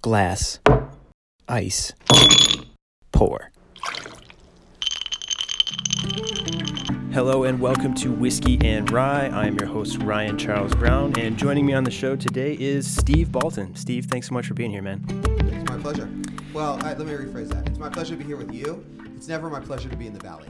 glass, ice, pour. Hello and welcome to Whiskey and Rye. I am your host, Ryan Charles Brown, and joining me on the show today is Steve Baltin. Steve, thanks so much for being here, man. It's my pleasure. Well, I, let me rephrase that. It's my pleasure to be here with you. It's never my pleasure to be in the valley.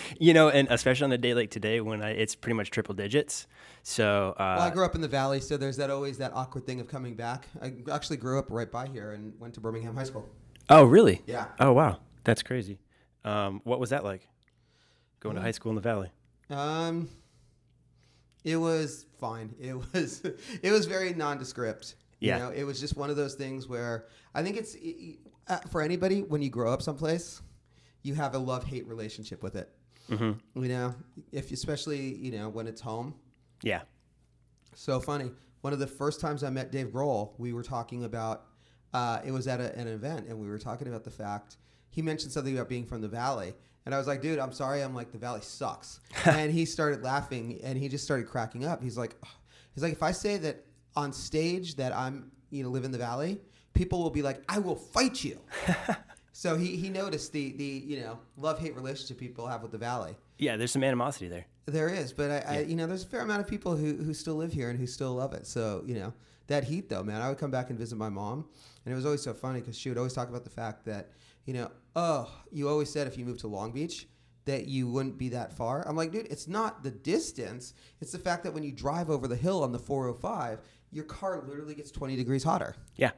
you know, and especially on a day like today when I, it's pretty much triple digits. So, uh, well, I grew up in the valley, so there's that always that awkward thing of coming back. I actually grew up right by here and went to Birmingham High School. oh, really? Yeah. Oh, wow. That's crazy. Um, what was that like? Going to high school in the Valley? Um, it was fine. It was it was very nondescript. Yeah. You know, it was just one of those things where I think it's uh, for anybody when you grow up someplace, you have a love hate relationship with it. Mm-hmm. You know, if especially you know when it's home. Yeah. So funny. One of the first times I met Dave Grohl, we were talking about. Uh, it was at a, an event, and we were talking about the fact he mentioned something about being from the Valley, and I was like, "Dude, I'm sorry. I'm like the Valley sucks." and he started laughing, and he just started cracking up. He's like, "He's like, if I say that on stage that I'm you know live in the Valley, people will be like, I will fight you." so he he noticed the the you know love hate relationship people have with the Valley. Yeah, there's some animosity there. There is, but I, I, you know, there's a fair amount of people who, who still live here and who still love it. So, you know, that heat though, man, I would come back and visit my mom, and it was always so funny because she would always talk about the fact that, you know, oh, you always said if you moved to Long Beach that you wouldn't be that far. I'm like, dude, it's not the distance; it's the fact that when you drive over the hill on the 405, your car literally gets 20 degrees hotter. Yeah.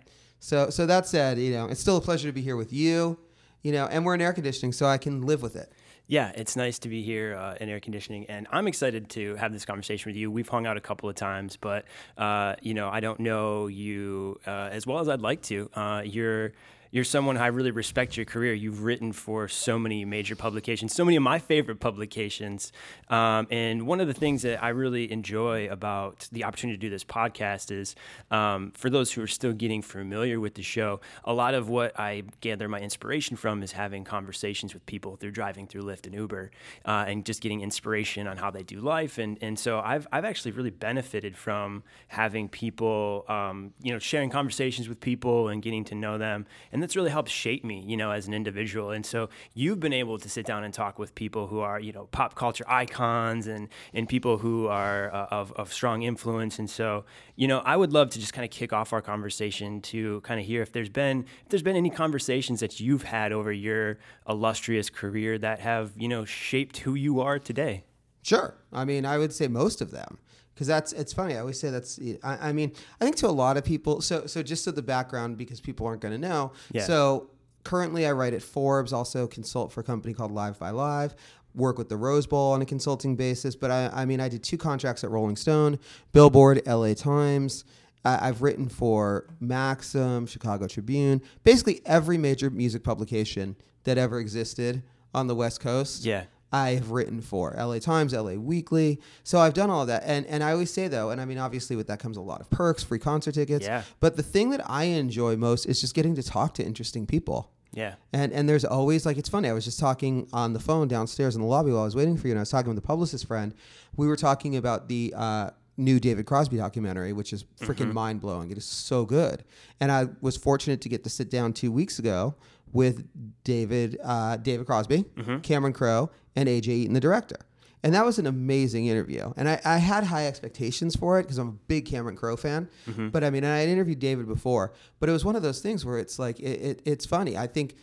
So, so that said, you know, it's still a pleasure to be here with you, you know, and we're in air conditioning, so I can live with it. Yeah, it's nice to be here uh, in air conditioning, and I'm excited to have this conversation with you. We've hung out a couple of times, but uh, you know, I don't know you uh, as well as I'd like to. Uh, you're you're someone I really respect your career. You've written for so many major publications, so many of my favorite publications. Um, and one of the things that I really enjoy about the opportunity to do this podcast is um, for those who are still getting familiar with the show, a lot of what I gather my inspiration from is having conversations with people through driving through Lyft and Uber uh, and just getting inspiration on how they do life. And, and so I've, I've actually really benefited from having people, um, you know, sharing conversations with people and getting to know them. And that's really helped shape me, you know, as an individual. And so you've been able to sit down and talk with people who are, you know, pop culture icons and and people who are uh, of of strong influence. And so, you know, I would love to just kind of kick off our conversation to kind of hear if there's been if there's been any conversations that you've had over your illustrious career that have, you know, shaped who you are today. Sure. I mean, I would say most of them because that's it's funny. I always say that's. I, I, mean, I think to a lot of people. So so just to the background because people aren't going to know. Yeah. So currently, I write at Forbes. Also consult for a company called Live by Live. Work with the Rose Bowl on a consulting basis. But I, I mean, I did two contracts at Rolling Stone, Billboard, L.A. Times. I, I've written for Maxim, Chicago Tribune, basically every major music publication that ever existed on the West Coast. Yeah. I have written for LA Times, LA Weekly. So I've done all of that. And and I always say though, and I mean obviously with that comes a lot of perks, free concert tickets. Yeah. But the thing that I enjoy most is just getting to talk to interesting people. Yeah. And and there's always like it's funny. I was just talking on the phone downstairs in the lobby while I was waiting for you, and I was talking with a publicist friend. We were talking about the uh, new David Crosby documentary, which is freaking mind blowing. It is so good. And I was fortunate to get to sit down two weeks ago with David uh, David Crosby, Cameron Crowe, and AJ Eaton, the director. And that was an amazing interview. And I, I had high expectations for it because I'm a big Cameron Crowe fan. Mm-hmm. But I mean, I had interviewed David before, but it was one of those things where it's like, it, it, it's funny. I think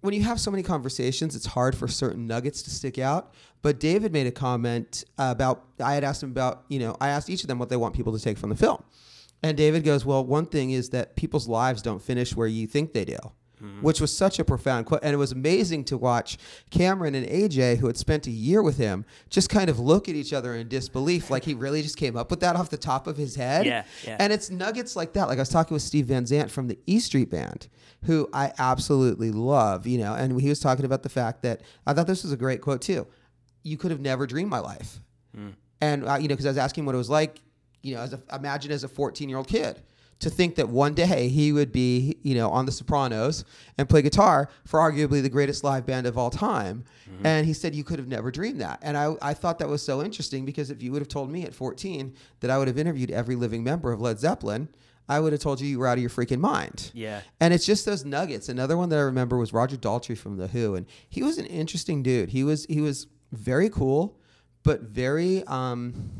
when you have so many conversations, it's hard for certain nuggets to stick out. But David made a comment about, I had asked him about, you know, I asked each of them what they want people to take from the film. And David goes, Well, one thing is that people's lives don't finish where you think they do. Which was such a profound quote. And it was amazing to watch Cameron and AJ, who had spent a year with him, just kind of look at each other in disbelief. Like he really just came up with that off the top of his head. Yeah, yeah. And it's nuggets like that. Like I was talking with Steve Van Zandt from the E Street Band, who I absolutely love, you know, and he was talking about the fact that I thought this was a great quote too. You could have never dreamed my life. And, uh, you know, because I was asking what it was like, you know, as a, imagine as a 14 year old kid to think that one day he would be, you know, on The Sopranos and play guitar for arguably the greatest live band of all time. And he said, You could have never dreamed that. And I, I thought that was so interesting because if you would have told me at 14 that I would have interviewed every living member of Led Zeppelin, I would have told you you were out of your freaking mind. Yeah. And it's just those nuggets. Another one that I remember was Roger Daltrey from The Who, and he was an interesting dude. He was he was very cool, but very um,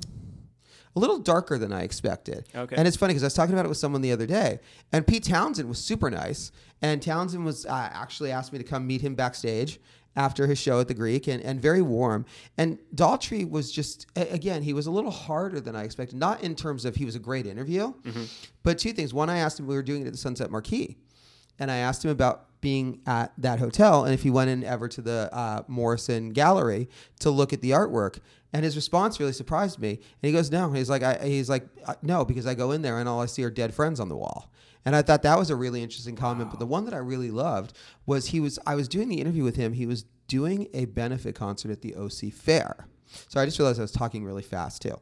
a little darker than I expected. Okay. And it's funny because I was talking about it with someone the other day, and Pete Townshend was super nice, and Townshend was uh, actually asked me to come meet him backstage after his show at the Greek, and, and very warm. And Daltrey was just again, he was a little harder than I expected. Not in terms of he was a great interview, but two things. One, I asked him we were doing it at the Sunset Marquis and I asked him about being at that hotel and if he went in ever to the uh, Morrison Gallery to look at the artwork. And his response really surprised me. And he goes, "No." He's like, I, "He's like, uh, no," because I go in there and all I see are dead friends on the wall. And I thought that was a really interesting comment. But the one that I really loved was he was. I was doing the interview with him. He was doing a benefit concert at the OC Fair. So I just realized I was talking really fast too.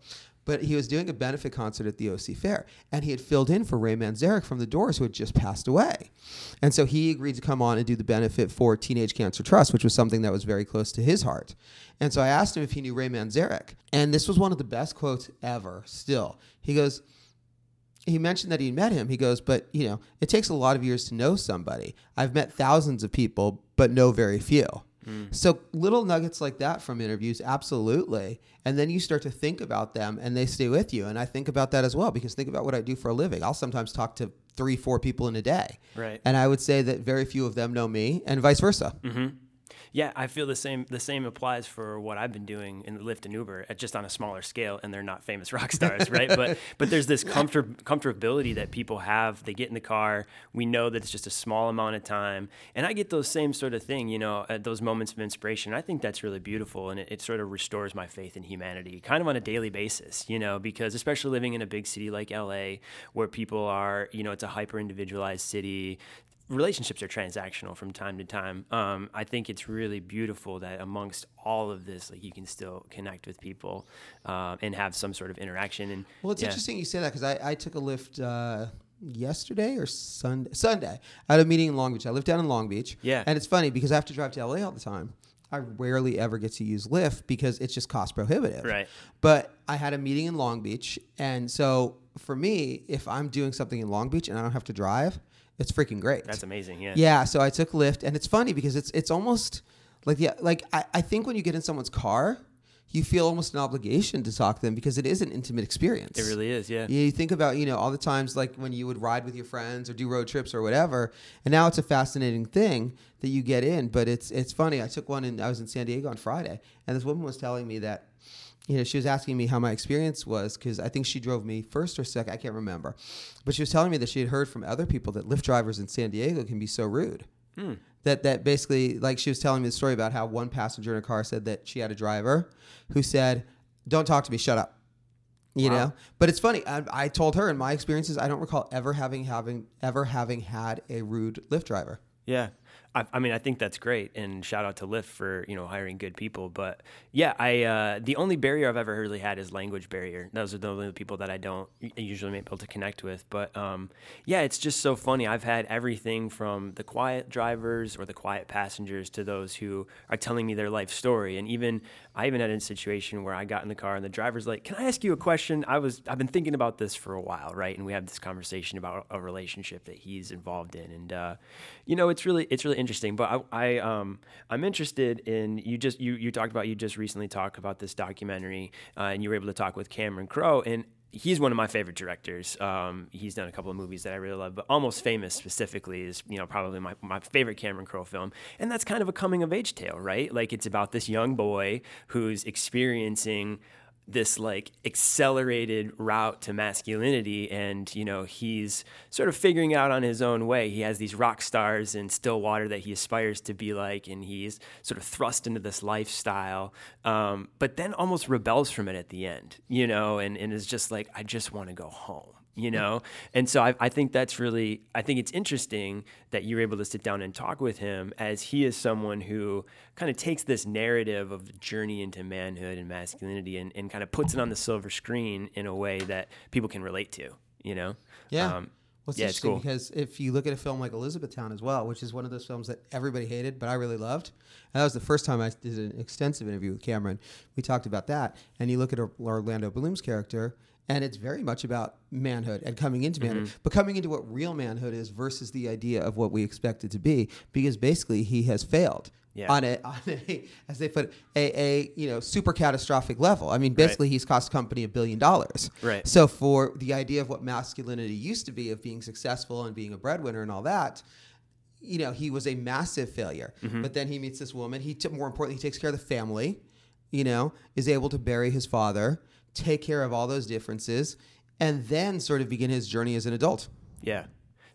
But he was doing a benefit concert at the OC Fair, and he had filled in for Ray Manzarek from The Doors, who had just passed away. And so he agreed to come on and do the benefit for Teenage Cancer Trust, which was something that was very close to his heart. And so I asked him if he knew Ray Manzarek, and this was one of the best quotes ever. Still, he goes, he mentioned that he met him. He goes, but you know, it takes a lot of years to know somebody. I've met thousands of people, but know very few. Mm. So little nuggets like that from interviews, absolutely. And then you start to think about them and they stay with you. And I think about that as well because think about what I do for a living. I'll sometimes talk to three, four people in a day. Right. And I would say that very few of them know me and vice versa. Mm-hmm. Yeah, I feel the same. The same applies for what I've been doing in Lyft and Uber, at just on a smaller scale, and they're not famous rock stars, right? but but there's this comfort comfortability that people have. They get in the car. We know that it's just a small amount of time, and I get those same sort of thing, you know, at those moments of inspiration. I think that's really beautiful, and it, it sort of restores my faith in humanity, kind of on a daily basis, you know, because especially living in a big city like LA, where people are, you know, it's a hyper individualized city relationships are transactional from time to time. Um, I think it's really beautiful that amongst all of this, like you can still connect with people um, and have some sort of interaction. And Well, it's yeah. interesting you say that because I, I took a Lyft uh, yesterday or Sunday. Sunday. I had a meeting in Long Beach. I live down in Long Beach. Yeah. And it's funny because I have to drive to LA all the time. I rarely ever get to use Lyft because it's just cost prohibitive. Right. But I had a meeting in Long Beach. And so for me, if I'm doing something in Long Beach and I don't have to drive, it's freaking great. That's amazing. Yeah. Yeah, so I took Lyft, and it's funny because it's it's almost like yeah, like I, I think when you get in someone's car, you feel almost an obligation to talk to them because it is an intimate experience. It really is. Yeah. You think about you know all the times like when you would ride with your friends or do road trips or whatever, and now it's a fascinating thing that you get in. But it's it's funny. I took one and I was in San Diego on Friday, and this woman was telling me that. You know, she was asking me how my experience was because I think she drove me first or second. I can't remember, but she was telling me that she had heard from other people that Lyft drivers in San Diego can be so rude. Hmm. That that basically, like, she was telling me the story about how one passenger in a car said that she had a driver who said, "Don't talk to me, shut up." you Wow. know but it's funny I, I told her in my experiences i don't recall ever having having ever having had a rude lyft driver Yeah. I, I mean, I think that's great, and shout out to Lyft for you know hiring good people. But yeah, I uh, the only barrier I've ever really had is language barrier. Those are the only people that I don't usually am able to connect with. But um, yeah, it's just so funny. I've had everything from the quiet drivers or the quiet passengers to those who are telling me their life story, and even I even had a situation where I got in the car and the driver's like, "Can I ask you a question? I was I've been thinking about this for a while, right?" And we have this conversation about a relationship that he's involved in, and uh, you know, it's really it's really interesting. But I, I um I'm interested in you just you you talked about you just recently talked about this documentary, uh, and you were able to talk with Cameron Crowe and. He's one of my favorite directors. Um, he's done a couple of movies that I really love, but Almost Famous specifically is, you know, probably my, my favorite Cameron Crowe film. And that's kind of a coming of age tale, right? Like it's about this young boy who's experiencing this like accelerated route to masculinity and you know he's sort of figuring out on his own way. He has these rock stars in stillwater that he aspires to be like and he's sort of thrust into this lifestyle um, but then almost rebels from it at the end you know and, and is just like i just want to go home you know and so I, I think that's really i think it's interesting that you're able to sit down and talk with him as he is someone who kind of takes this narrative of the journey into manhood and masculinity and, and kind of puts it on the silver screen in a way that people can relate to you know yeah um, well, it's yeah, it's cool. because if you look at a film like Elizabethtown as well, which is one of those films that everybody hated, but I really loved, and that was the first time I did an extensive interview with Cameron. We talked about that, and you look at Orlando Bloom's character, and it's very much about manhood and coming into manhood, Mm-hmm. but coming into what real manhood is versus the idea of what we expect it to be. Because basically, he has failed Yeah. on a, on a, as they put it, a, a you know super catastrophic level. I mean, basically, he's cost company a billion dollars. Right. So for the idea of what masculinity used to be of being successful and being a breadwinner and all that. You know, he was a massive failure. Mm-hmm. But then he meets this woman. He, t- more importantly, he takes care of the family you know, is able to bury his father, take care of all those differences, and then sort of begin his journey as an adult. Yeah.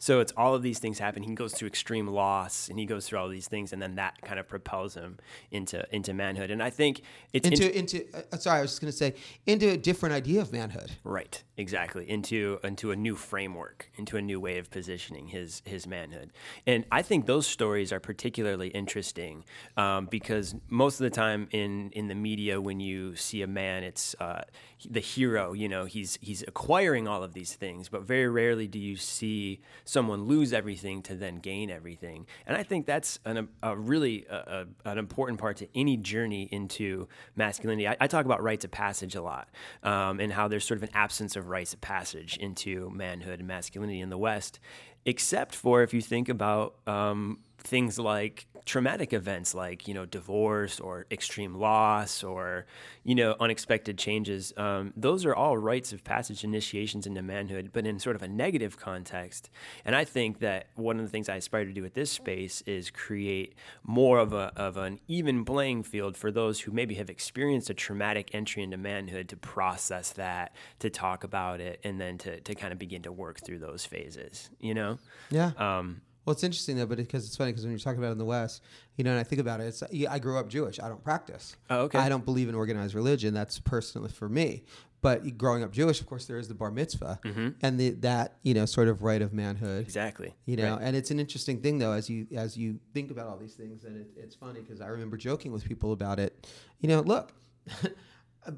So it's all of these things happen. He goes through extreme loss, and he goes through all these things, and then that kind of propels him into into manhood. And I think it's in- Into into uh, sorry, I was just going to say into a different idea of manhood. Right, exactly. Into into a new framework, into a new way of positioning his his manhood, and I think those stories are particularly interesting um, because most of the time in in the media, when you see a man, it's uh, the hero. You know, he's he's acquiring all of these things, but very rarely do you see someone lose everything to then gain everything. And I think that's an, a really a, a, an important part to any journey into masculinity. I, I talk about rites of passage a lot, um, and how there's sort of an absence of rites of passage into manhood and masculinity in the West, except for if you think about um, things like traumatic events like you know divorce or extreme loss or you know unexpected changes um, those are all rites of passage initiations into manhood but in sort of a negative context and i think that one of the things i aspire to do with this space is create more of a of an even playing field for those who maybe have experienced a traumatic entry into manhood to process that to talk about it and then to, to kind of begin to work through those phases you know Yeah. um, Well, it's interesting though, but because it's funny because when you're talking about it in the West, you know, and I think about it, it's yeah, I grew up Jewish. I don't practice. Oh, okay. I don't believe in organized religion. That's personally for me. But growing up Jewish, of course, there is the bar mitzvah and the, that you know sort of rite of manhood. exactly You know, Right. and it's an interesting thing though as you as you think about all these things, and it, it's funny because I remember joking with people about it. You know, look,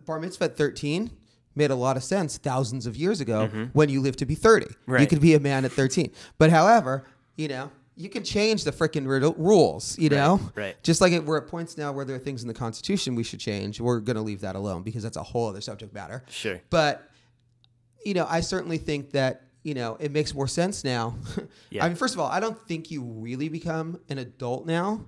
bar mitzvah at thirteen made a lot of sense thousands of years ago when you lived to be thirty. You Mm-hmm. Could be a man at thirteen, but however, you know. You can change the freaking rules, you know. right. Just like it, we're at points now where there are things in the Constitution we should change. We're going to leave that alone because that's a whole other subject matter. Sure. But you know, I certainly think that you know it makes more sense now. Yeah. I mean, first of all, I don't think you really become an adult now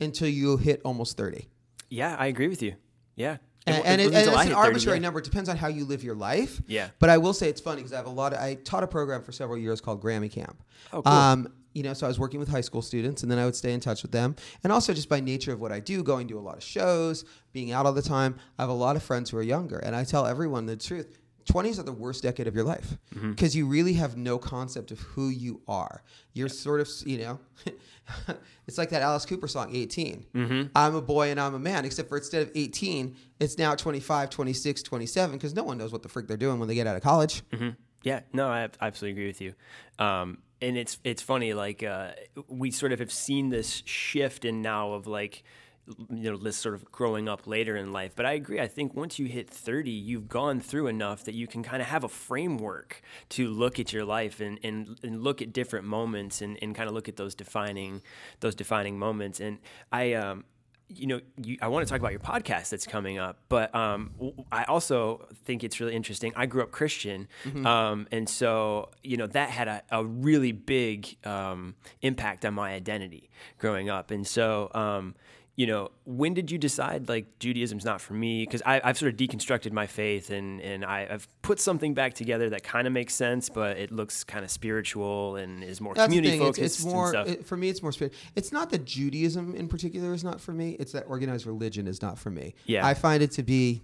until you hit almost thirty. Yeah, I agree with you. Yeah. And, It- and, it and it's an 30, arbitrary yeah. number. It depends on how you live your life. Yeah. But I will say it's funny because I have a lot of. I taught a program for several years called Grammy Camp. Oh, cool. Um, you know, so I was working with high school students, and then I would stay in touch with them. And also, just by nature of what I do, going to a lot of shows, being out all the time, I have a lot of friends who are younger, and I tell everyone the truth. 20s are the worst decade of your life Mm-hmm. because you really have no concept of who you are. You're sort of, you know, it's like that Alice Cooper song, 18. Mm-hmm. I'm a boy and I'm a man, except for instead of 18, it's now 25, 26, 27, because no one knows what the frick they're doing when they get out of college. hmm Yeah, no, I absolutely agree with you. Um, and it's it's funny, like uh, we sort of have seen this shift in now of like you know this sort of growing up later in life. But I agree. I think once you hit thirty, you've gone through enough that you can kind of have a framework to look at your life and and, and look at different moments and, and kind of look at those defining those defining moments. And I um, you know, you, I want to talk about your podcast that's coming up, but um, I also think it's really interesting. I grew up Christian, um, and so you know that had a, a really big um, impact on my identity growing up. And so, um, you know, when did you decide like Judaism's not for me? Because I've sort of deconstructed my faith, and and I, I've put something back together that kind of makes sense, but it looks kind of spiritual and is more That's community focused. It's, it's more and stuff. it, for me. It's more spirit. It's not that Judaism in particular is not for me. It's that organized religion is not for me. Yeah. I find it to be,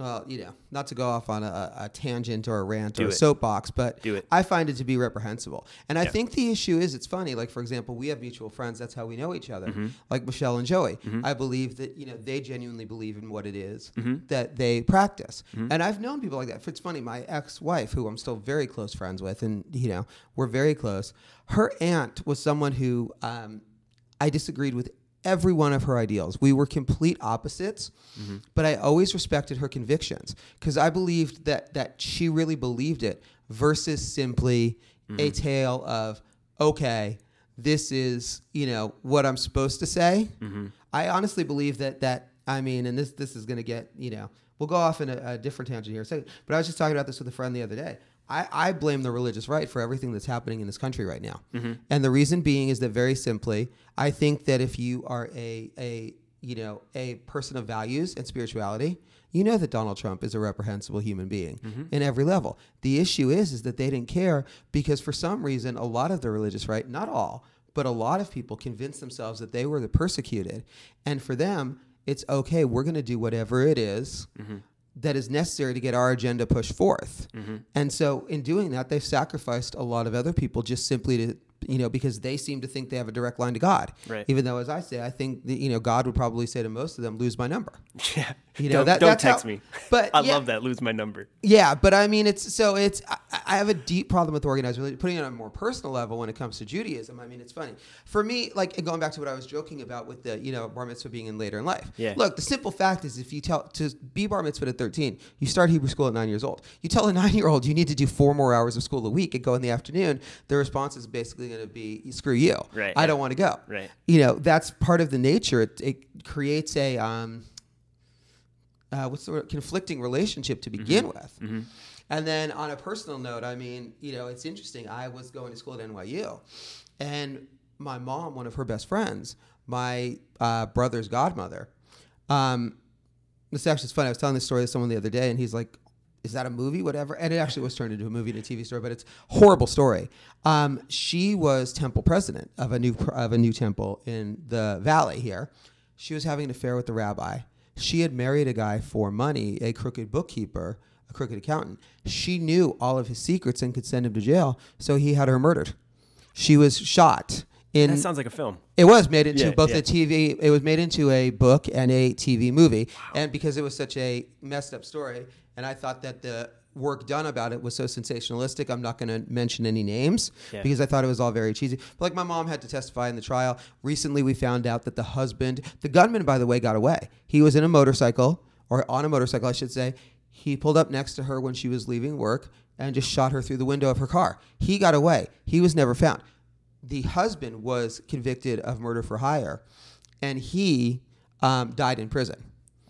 well, you know, not to go off on a, a tangent or a rant Do or a it. soapbox, but Do it. I find it to be reprehensible. And I Yeah. think the issue is, it's funny. Like for example, we have mutual friends. That's how we know each other. Mm-hmm. Like Michelle and Joey. I believe that you know they genuinely believe in what it is Mm-hmm. that they practice. And I've known people like that. It's funny. My ex-wife, who I'm still very close friends with, and you know we're very close. Her aunt was someone who um, I disagreed with every one of her ideals. We were complete opposites, mm-hmm. but I always respected her convictions because I believed that that she really believed it versus simply mm. a tale of okay, this is, you know, what I'm supposed to say. Mm-hmm. I honestly believe that that I mean, and this this is going to get, you know, we'll go off in a, a different tangent here in a second. But I was just talking about this with a friend the other day. I, I blame the religious right for everything that's happening in this country right now. Mm-hmm. And the reason being is that very simply, I think that if you are a, a you know, a person of values and spirituality, you know that Donald Trump is a reprehensible human being mm-hmm. in every level. The issue is is that they didn't care because for some reason a lot of the religious right, not all, but a lot of people convinced themselves that they were the persecuted. And for them, it's okay, we're going to do whatever it is mm-hmm. That is necessary to get our agenda pushed forth. Mm-hmm. And so in doing that, they've sacrificed a lot of other people just simply to you know because they seem to think they have a direct line to God. Right. Even though as I say, I think that, you know God would probably say to most of them lose my number. Yeah. You know, don't that- don't text how- me. but I yeah. love that. Lose my number. Yeah, but I mean, it's so it's. I, I have a deep problem with organized religion. Putting it on a more personal level when it comes to Judaism, I mean, it's funny for me. Like going back to what I was joking about with the you know bar mitzvah being in later in life. Yeah. Look, the simple fact is, if you tell to be bar mitzvah at thirteen, you start Hebrew school at nine years old. You tell a nine year old you need to do four more hours of school a week and go in the afternoon. The response is basically going to be screw you. Right, I don't want to go. Right. You know that's part of the nature. It, it creates a um, uh, what's the word? conflicting relationship to begin with. And then on a personal note, I mean, you know, it's interesting. I was going to school at NYU, and my mom, one of her best friends, my uh, brother's godmother, um, this actually is funny. I was telling this story to someone the other day, and he's like, "Is that a movie? Whatever." And it actually was turned into a movie and a TV story, but it's a horrible story. Um, she was temple president of a new of a new temple in the valley here. She was having an affair with the rabbi. She had married a guy for money, a crooked bookkeeper, a crooked accountant. She knew all of his secrets and could send him to jail, so he had her murdered. She was shot in That sounds like a film. it was made into Yeah, both yeah. a TV. It was made into a book and a TV movie, and because it was such a messed up story, and I thought that the work done about it was so sensationalistic. I'm not going to mention any names Yeah. because I thought it was all very cheesy. But like my mom had to testify in the trial. Recently, we found out that the husband, the gunman, by the way, got away. He was in a motorcycle or on a motorcycle, I should say. He pulled up next to her when she was leaving work and just shot her through the window of her car. He got away. He was never found the husband was convicted of murder for hire, and he um, died in prison.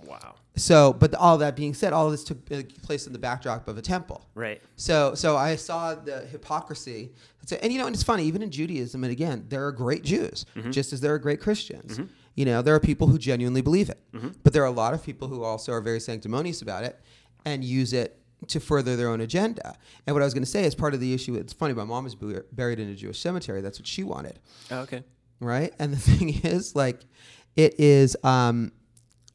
Wow. So, but all that being said, all of this took place in the backdrop of a temple. Right. So, so I saw the hypocrisy, So- and you know, and it's funny. Even in Judaism, and again, there are great Jews, mm-hmm. just as there are great Christians. Mm-hmm. You know, there are people who genuinely believe it, mm-hmm. but there are a lot of people who also are very sanctimonious about it and use it to further their own agenda. And what I was going to say is part of the issue. It's funny. My mom is buried in a Jewish cemetery. That's what she wanted Oh, okay. right? And the thing is, like, it is. Um,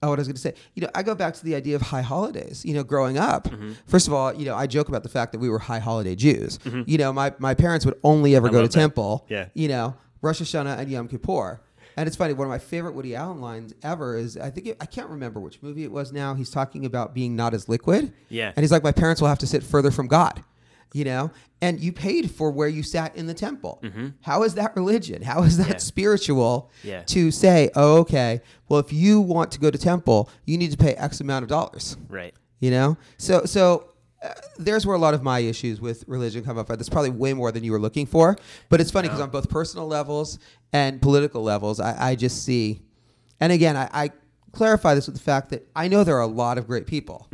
oh, what I was going to say, you know, I go back to the idea of high holidays. You know, growing up, Mm-hmm. first of all, you know, I joke about the fact that we were high holiday Jews. You know, my my parents would only ever I go to that. temple. Yeah. You know, Rosh Hashanah and Yom Kippur. And it's funny. One of my favorite Woody Allen lines ever is I think it, I can't remember which movie it was. Now he's talking about being not as liquid. Yeah. And he's like, my parents will have to sit further from God, you know? And you paid for where you sat in the temple. How is that religion? How is that Mm-hmm. Yeah. spiritual Yeah. to say, oh, okay, well, if you want to go to temple, you need to pay X amount of dollars, Right. you know? So, so uh, there's where a lot of my issues with religion come up. That's probably way more than you were looking for. But it's funny because on both personal levels and political levels, I, I just see, and again, I, I clarify this with the fact that I know there are a lot of great people,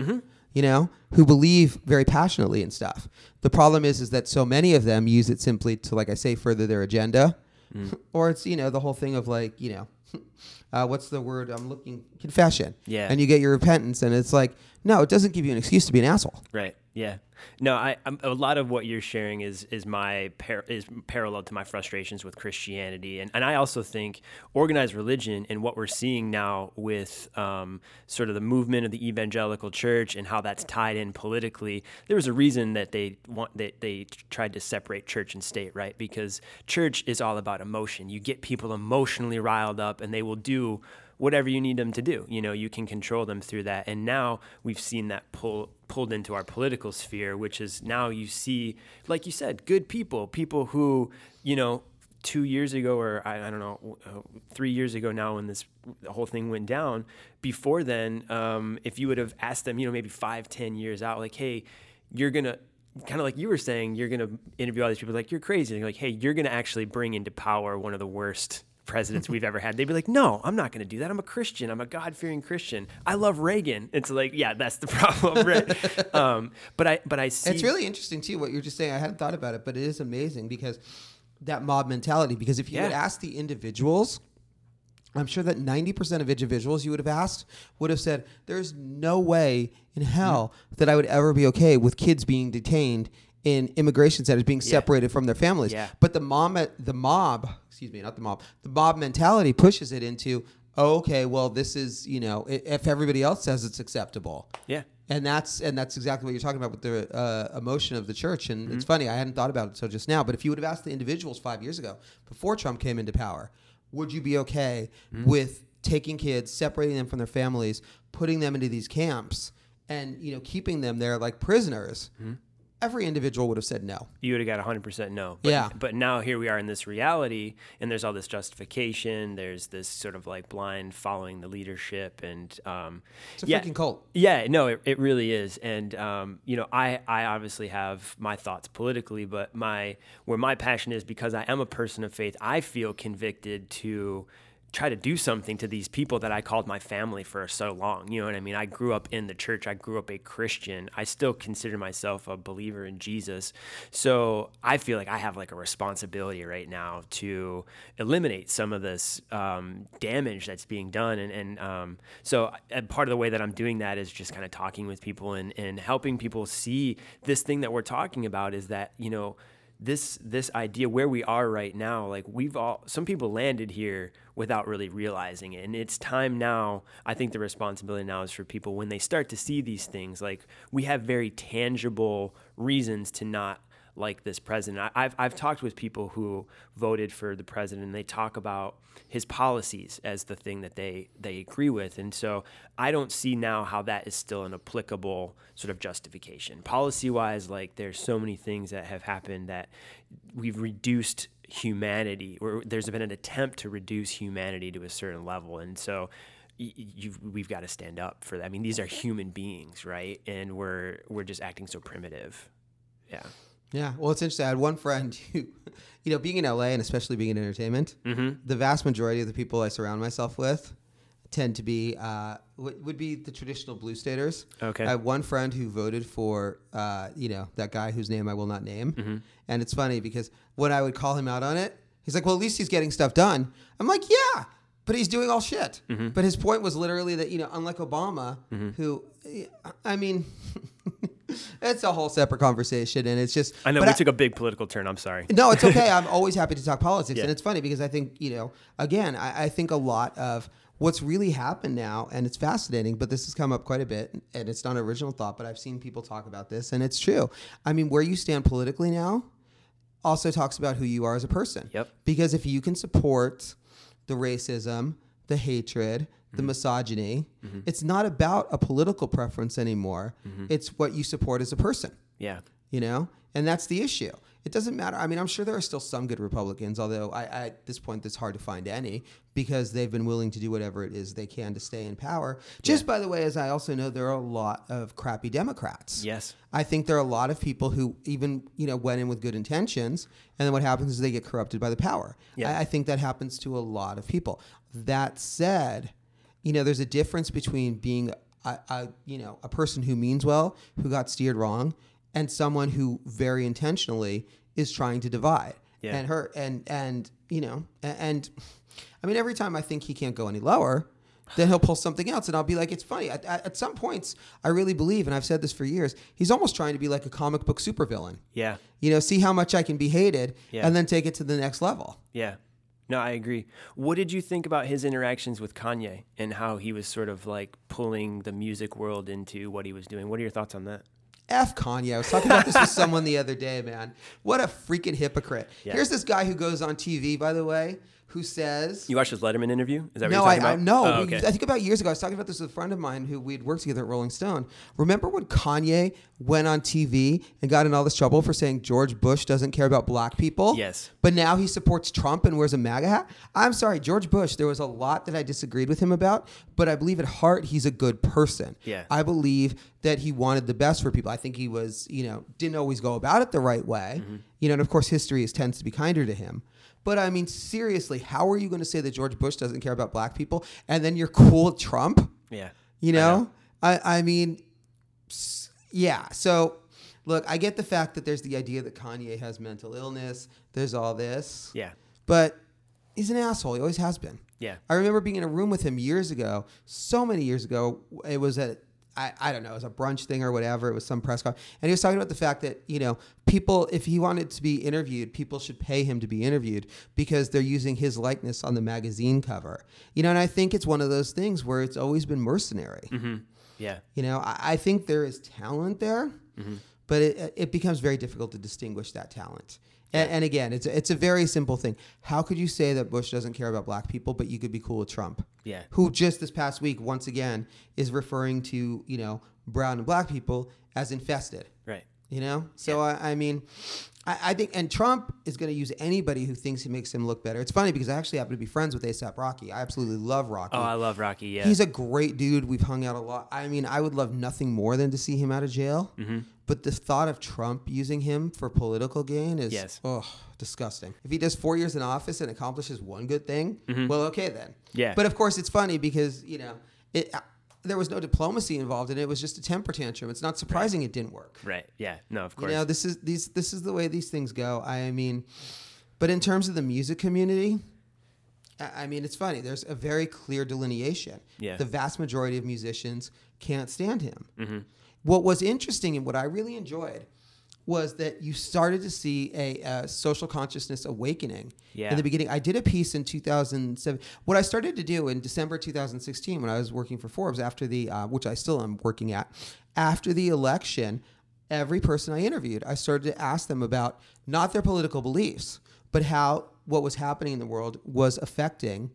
you know, who believe very passionately in stuff. The problem is, is that so many of them use it simply to, like I say, further their agenda, mm. or it's you know the whole thing of like you know, uh, what's the word I'm looking confession, Yeah. and you get your repentance, and it's like no, it doesn't give you an excuse to be an asshole. Right. Yeah. No, I I'm, a lot of what you're sharing is is my par- is parallel to my frustrations with Christianity, and and I also think organized religion and what we're seeing now with um, sort of the movement of the evangelical church and how that's tied in politically. There was a reason that they want that they tried to separate church and state, right? Because church is all about emotion. You get people emotionally riled up, and they will do whatever you need them to do. You know, you can control them through that. And now we've seen that pull pulled into our political sphere, which is now you see, like you said, good people, people who, you know, two years ago or I, I don't know, uh, three years ago now when this whole thing went down. Before then, um, if you would have asked them, you know, maybe five, ten years out, like, hey, you're gonna kind of like you were saying, you're gonna interview all these people, like you're crazy. And you're like, hey, you're gonna actually bring into power one of the worst presidents we've ever had. They'd be like, "No, I'm not going to do that. I'm a Christian. I'm a God-fearing Christian. I love Reagan." It's like, yeah, that's the problem, right? um, but I, but I see. It's really interesting too what you're just saying. I hadn't thought about it, but it is amazing because that mob mentality. Because if you Yeah. would ask the individuals, I'm sure that 90% of individuals you would have asked would have said, "There's no way in hell that I would ever be okay with kids being detained." In immigration centers, being separated from their families, Yeah. but the mom, the mob, excuse me, not the mob, the mob mentality pushes it into, oh, okay, well, this is, you know, if everybody else says it's acceptable, yeah. and that's and that's exactly what you're talking about with the uh, emotion of the church. And it's mm-hmm. funny, I hadn't thought about it so just now. But if you would have asked the individuals five years ago, before Trump came into power, would you be okay mm-hmm. with taking kids, separating them from their families, putting them into these camps, and you know keeping them there like prisoners? Mm-hmm. Every individual would have said no. you would have got 100% no. But, Yeah. But now here we are in this reality, and there's all this justification. There's this sort of like blind following the leadership, and um, It's a yeah, freaking cult. Yeah, no, it, it really is, and um, you know, I I obviously have my thoughts politically, but my where my passion is because I am a person of faith. I feel convicted to try to do something to these people that I called my family for so long. You know what I mean? I grew up in the church. I grew up a Christian. I still consider myself a believer in Jesus. So I feel like I have like a responsibility right now to eliminate some of this um, damage that's being done. And, and um, so part of the way that I'm doing that is just kind of talking with people and, and helping people see this thing that we're talking about is that, you know, this this idea where we are right now like we've all some people landed here without really realizing it. And it's time now i think the responsibility now is for people when they start to see these things like we have very tangible reasons to not like this president. I- I've, I've talked with people who voted for the president and they talk about his policies as the thing that they they agree with. And so i don't see now how that is still an applicable sort of justification. Policy wise like there's so many things that have happened that we've reduced humanity or there's been an attempt to reduce humanity to a certain level. And so you've, we've got to stand up for that. I mean these are human beings right? And we're we're just acting so primitive. Yeah Yeah, well, it's interesting. I had one friend who, you know, being in LA and especially being in entertainment, the vast majority of the people I surround myself with tend to be uh, would would be the traditional blue staters. Okay. I have one friend who voted for, uh, you know, that guy whose name I will not name, and it's funny because when I would call him out on it, he's like, "Well, at least he's getting stuff done." I'm like, "Yeah." But he's doing all shit. But his point was literally that, you know, unlike Obama, who, I mean, it's a whole separate conversation. And it's just, i know we took a big political turn i'm sorry no, it's okay. I'm always happy to talk politics. Yeah. And it's funny because I think, you know, again, I, I think a lot of what's really happened now, and it's fascinating, but this has come up quite a bit, and it's not an original thought, but I've seen people talk about this, and it's true. I mean, where you stand politically now also talks about who you are as a person. Yep. Because if you can support the racism, the hatred, the mm-hmm. misogyny, mm-hmm. it's not about a political preference anymore. Mm-hmm. It's what you support as a person. Yeah. You know? And that's the issue. It doesn't matter. I mean i'm sure there are still some good republicans although I, I at this point it's hard to find any because they've been willing to do whatever it is they can to stay in power. Just by the way as i also know there are a lot of crappy democrats. Yes. I think there are a lot of people who even you know went in with good intentions, and then what happens is they get corrupted by the power. Yeah. I, I think that happens to a lot of people. That said, you know, there's a difference between being a, a you know a person who means well, who got steered wrong, and someone who very intentionally is trying to divide Yeah. and hurt and and you know and, and I mean every time I think he can't go any lower then he'll pull something else and I'll be like, it's funny. At, at, at some points, I really believe, and I've said this for years, he's almost trying to be like a comic book supervillain. yeah You know, see how much I can be hated Yeah. and then take it to the next level. Yeah. No, I agree. What did you think about his interactions with Kanye and how he was sort of like pulling the music world into what he was doing? What are your thoughts on that? F Kanye. I was talking about this with someone the other day, man. What a freaking hypocrite. Yeah. Here's this guy who goes on TV, by the way, who says. You watched his Letterman interview? Is that what No, you're I, talking I about? no. Oh, we- okay. I think about years ago, I was talking about this with a friend of mine who we'd worked together at Rolling Stone. Remember when Kanye went on TV and got in all this trouble for saying George Bush doesn't care about black people? Yes. But now he supports Trump and wears a MAGA hat. I'm sorry, George Bush. There was a lot that I disagreed with him about, but I believe at heart he's a good person. Yeah. I believe that he wanted the best for people. I think he was, you know, didn't always go about it the right way. Mm-hmm. You know, and of course history is, tends to be kinder to him. But I mean, seriously, how are you going to say that George Bush doesn't care about black people and then you're cool with Trump? Yeah. You I know, know. I, I, mean, yeah. So, look, I get the fact that there's the idea that Kanye has mental illness. There's all this, Yeah. but he's an asshole. He always has been. Yeah. I remember being in a room with him years ago, so many years ago. It was at I, I don't know, it was a brunch thing or whatever. It was some press conference, and he was talking about the fact that you know people, if he wanted to be interviewed, people should pay him to be interviewed because they're using his likeness on the magazine cover. You know, and I think it's one of those things where it's always been mercenary. Mm-hmm. Yeah. You know, I, I think there is talent there, but it, it becomes very difficult to distinguish that talent. And, and again, it's a, it's a very simple thing. How could you say that Bush doesn't care about black people, but you could be cool with Trump? Yeah. Who just this past week, once again, is referring to you know brown and black people as infested. Right. You know, so I, I mean, I, I think, and Trump is going to use anybody who thinks he makes him look better. It's funny because I actually happen to be friends with ASAP Rocky. I absolutely love Rocky. Oh, I love Rocky. Yeah. He's a great dude. We've hung out a lot. I mean, I would love nothing more than to see him out of jail. Mm-hmm. But the thought of Trump using him for political gain is, Yes. oh, disgusting. If he does four years in office and accomplishes one good thing, well, okay then. Mm-hmm. Yeah. But of course, it's funny because you know it. There was no diplomacy involved in it. It was just a temper tantrum. It's not surprising it didn't work. right. Yeah. No, of course. You know, this is these this is the way these things go. I mean, but in terms of the music community, I I mean, it's funny. There's a very clear delineation. Yeah. The vast majority of musicians can't stand him. Mm-hmm. What was interesting and what I really enjoyed was that you started to see a, uh social consciousness awakening Yeah. in the beginning. I did a piece in 2007. What I started to do in December 2016 when I was working for Forbes after the, uh, which I still am working at, after the election, every person I interviewed, I started to ask them about not their political beliefs, but how what was happening in the world was affecting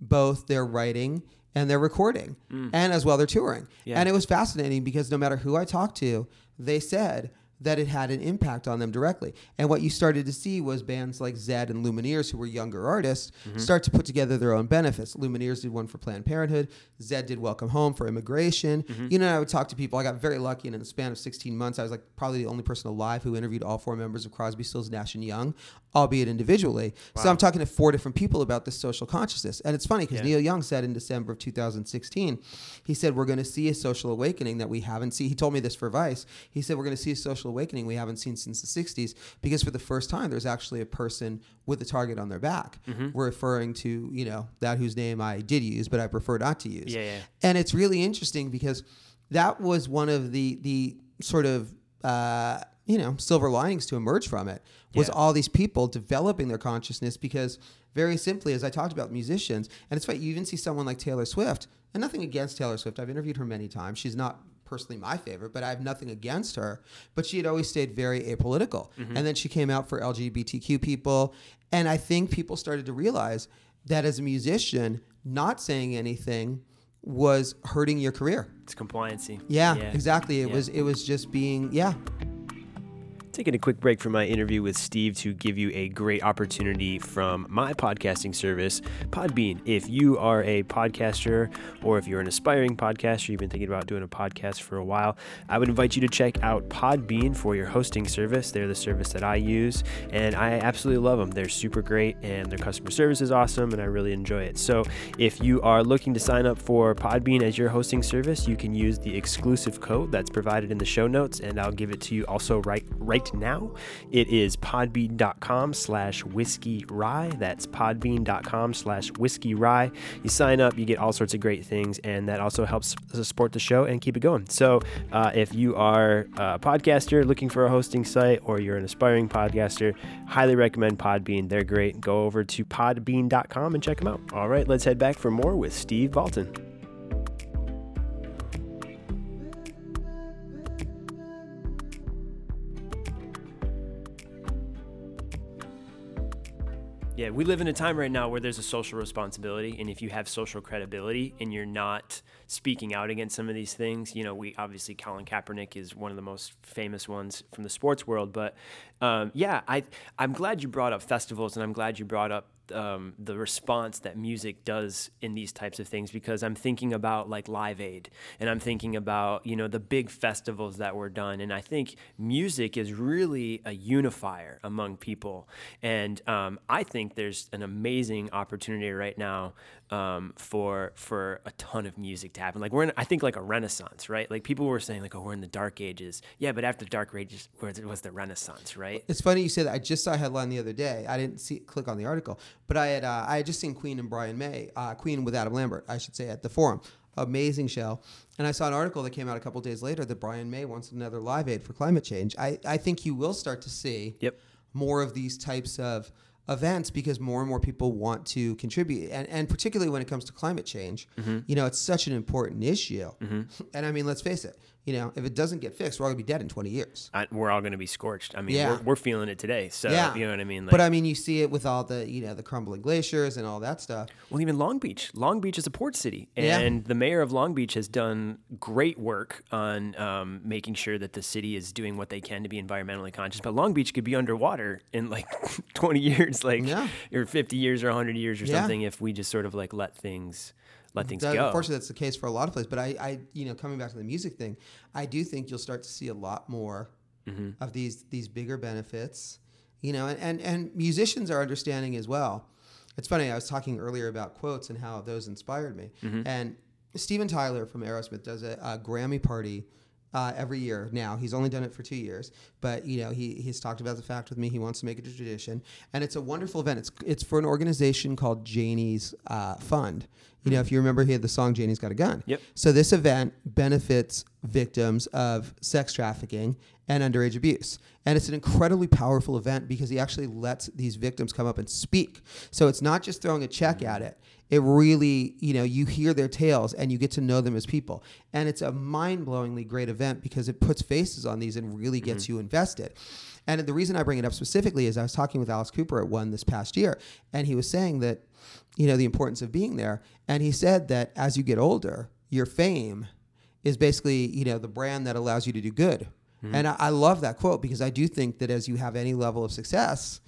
both their writing and their recording, and as well their touring. Yeah. And it was fascinating because no matter who I talked to, they said that it had an impact on them directly. And what you started to see was bands like Zedd and Lumineers, who were younger artists, mm-hmm. start to put together their own benefits. Lumineers did one for Planned Parenthood. Zedd did Welcome Home for immigration. Mm-hmm. You know, I would talk to people. I got very lucky, and in the span of 16 months, I was like probably the only person alive who interviewed all four members of Crosby, Stills, Nash and Young, albeit individually. So I'm talking to four different people about this social consciousness. And it's funny because Yeah. Neil Young said in December of 2016, he said, We're going to see a social awakening that we haven't seen. He told me this for Vice. He said, We're going to see a social awakening we haven't seen since the 60s because for the first time, there's actually a person with a target on their back. We're referring to, you know, that whose name I did use, but I prefer not to use. Yeah, yeah. And it's really interesting because that was one of the, the sort of, uh, you know, silver linings to emerge from it was Yeah. all these people developing their consciousness because very simply, as I talked about musicians, and it's funny, you even see someone like Taylor Swift, and nothing against Taylor Swift. I've interviewed her many times. She's not personally my favorite, but I have nothing against her. But she had always stayed very apolitical. Mm-hmm. And then she came out for LGBTQ people. And I think people started to realize that as a musician, not saying anything was hurting your career. It's compliancy. Yeah, exactly. It Yeah. was it was just being yeah. Taking a quick break from my interview with Steve to give you a great opportunity from my podcasting service, Podbean. If you are a podcaster or if you're an aspiring podcaster, you've been thinking about doing a podcast for a while, I would invite you to check out Podbean for your hosting service. They're the service that I use, and I absolutely love them. They're super great, and their customer service is awesome, and I really enjoy it. So if you are looking to sign up for Podbean as your hosting service, you can use the exclusive code that's provided in the show notes, and I'll give it to you also right right now. It is podbean.com slash whiskey rye. That's podbean.com slash whiskey rye. You sign up, you get all sorts of great things, and that also helps support the show and keep it going. So uh, if you are a podcaster looking for a hosting site or you're an aspiring podcaster, highly recommend Podbean. They're great. Go over to podbean.com and check them out. All right, let's head back for more with Steve Baltin. Yeah, we live in a time right now where there's a social responsibility, and if you have social credibility and you're not speaking out against some of these things, you know, we obviously Colin Kaepernick is one of the most famous ones from the sports world, but um, yeah, I I'm glad you brought up festivals, and I'm glad you brought up um, the response that music does in these types of things because I'm thinking about like Live Aid and I'm thinking about you know the big festivals that were done and I think music is really a unifier among people. And um, I think there's an amazing opportunity right now um, for for a ton of music to happen. Like we're in, I think like a renaissance, right? Like people were saying like, oh, we're in the dark ages. Yeah, but after the dark ages was, was the renaissance, right? It's funny you say that. I just saw a headline the other day. I didn't see click on the article, but I had uh, I had just seen Queen and Brian May, uh, Queen with Adam Lambert, I should say, at the forum. Amazing show. And I saw an article that came out a couple days later that Brian May wants another Live Aid for climate change. I, I think you will start to see Yep. more of these types of events because more and more people want to contribute. And, and particularly when it comes to climate change mm-hmm. you know it's such an important issue. Mm-hmm. And i mean let's face it you know if it doesn't get fixed we're all going to be dead in 20 years I, we're all going to be scorched. I mean, Yeah. we're, we're feeling it today. So Yeah. you know what I mean. Like, but i mean you see it with all the you know the crumbling glaciers and all that stuff Well, even Long Beach. Long Beach is a port city, Yeah. and the mayor of Long Beach has done great work on um, making sure that the city is doing what they can to be environmentally conscious. But Long Beach could be underwater in like 20 years, like Yeah. or 50 years or 100 years or Yeah. something, if we just sort of like let things let things That- go. Unfortunately, that's the case for a lot of places. But I, I, you know, coming back to the music thing, I do think you'll start to see a lot more Mm-hmm. of these these bigger benefits. You know, and, and and musicians are understanding as well. It's funny. I was talking earlier about quotes and how those inspired me. Mm-hmm. And Steven Tyler from Aerosmith does a, a Grammy party. Uh, every year. Now he's only done it for two years but you know he, he's talked about the fact with me he wants to make it a tradition. And it's a wonderful event. It's it's for an organization called janie's uh, fund. You know if you remember he had the song janie's got a gun. Yep. so this event benefits victims of sex trafficking and underage abuse. And it's an incredibly powerful event because he actually lets these victims come up and speak. So it's not just throwing a check mm-hmm. at it. It really, you know, you hear their tales and you get to know them as people. And it's a mind-blowingly great event because it puts faces on these and really gets mm-hmm. you invested. And the reason I bring it up specifically is I was talking with Alice Cooper at one this past year, and he was saying that, you know, the importance of being there. And he said that as you get older, your fame is basically you know the brand that allows you to do good Mm-hmm. and I, I love that quote because i do think that as you have any level of success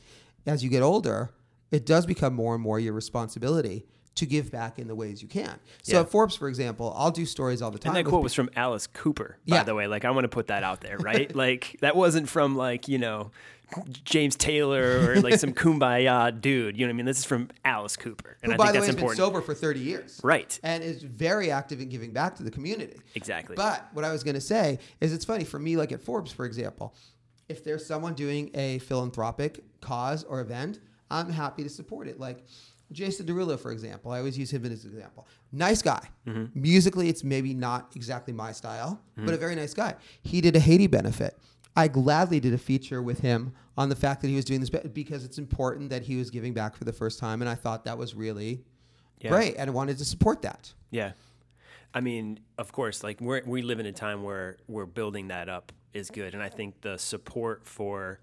as you get older it does become more and more your responsibility to give back in the ways you can so Yeah. at forbes for example i'll do stories all the time and that quote was from Alice Cooper, by Yeah. the way. Like, I want to put that out there, right? like, that wasn't from like you know James Taylor or like some kumbaya dude. You know what I mean? This is from Alice Cooper, and who I by think the way that's has been important. sober for 30 years right. and is very active in giving back to the community Exactly. But what I was going to say is it's funny for me, like at Forbes, for example, if there's someone doing a philanthropic cause or event, I'm happy to support it. Like Jason Derulo, for example, I always use him as an example. Nice guy. Mm-hmm. Musically, it's maybe not exactly my style, but a mm-hmm. very nice guy. He did a Haiti benefit. I gladly did a feature with him on the fact that he was doing this because it's important that he was giving back for the first time, and I thought that was really Yeah. great, and I wanted to support that. Yeah. I mean, of course, like we we live in a time where we're building that up is good, and I think the support for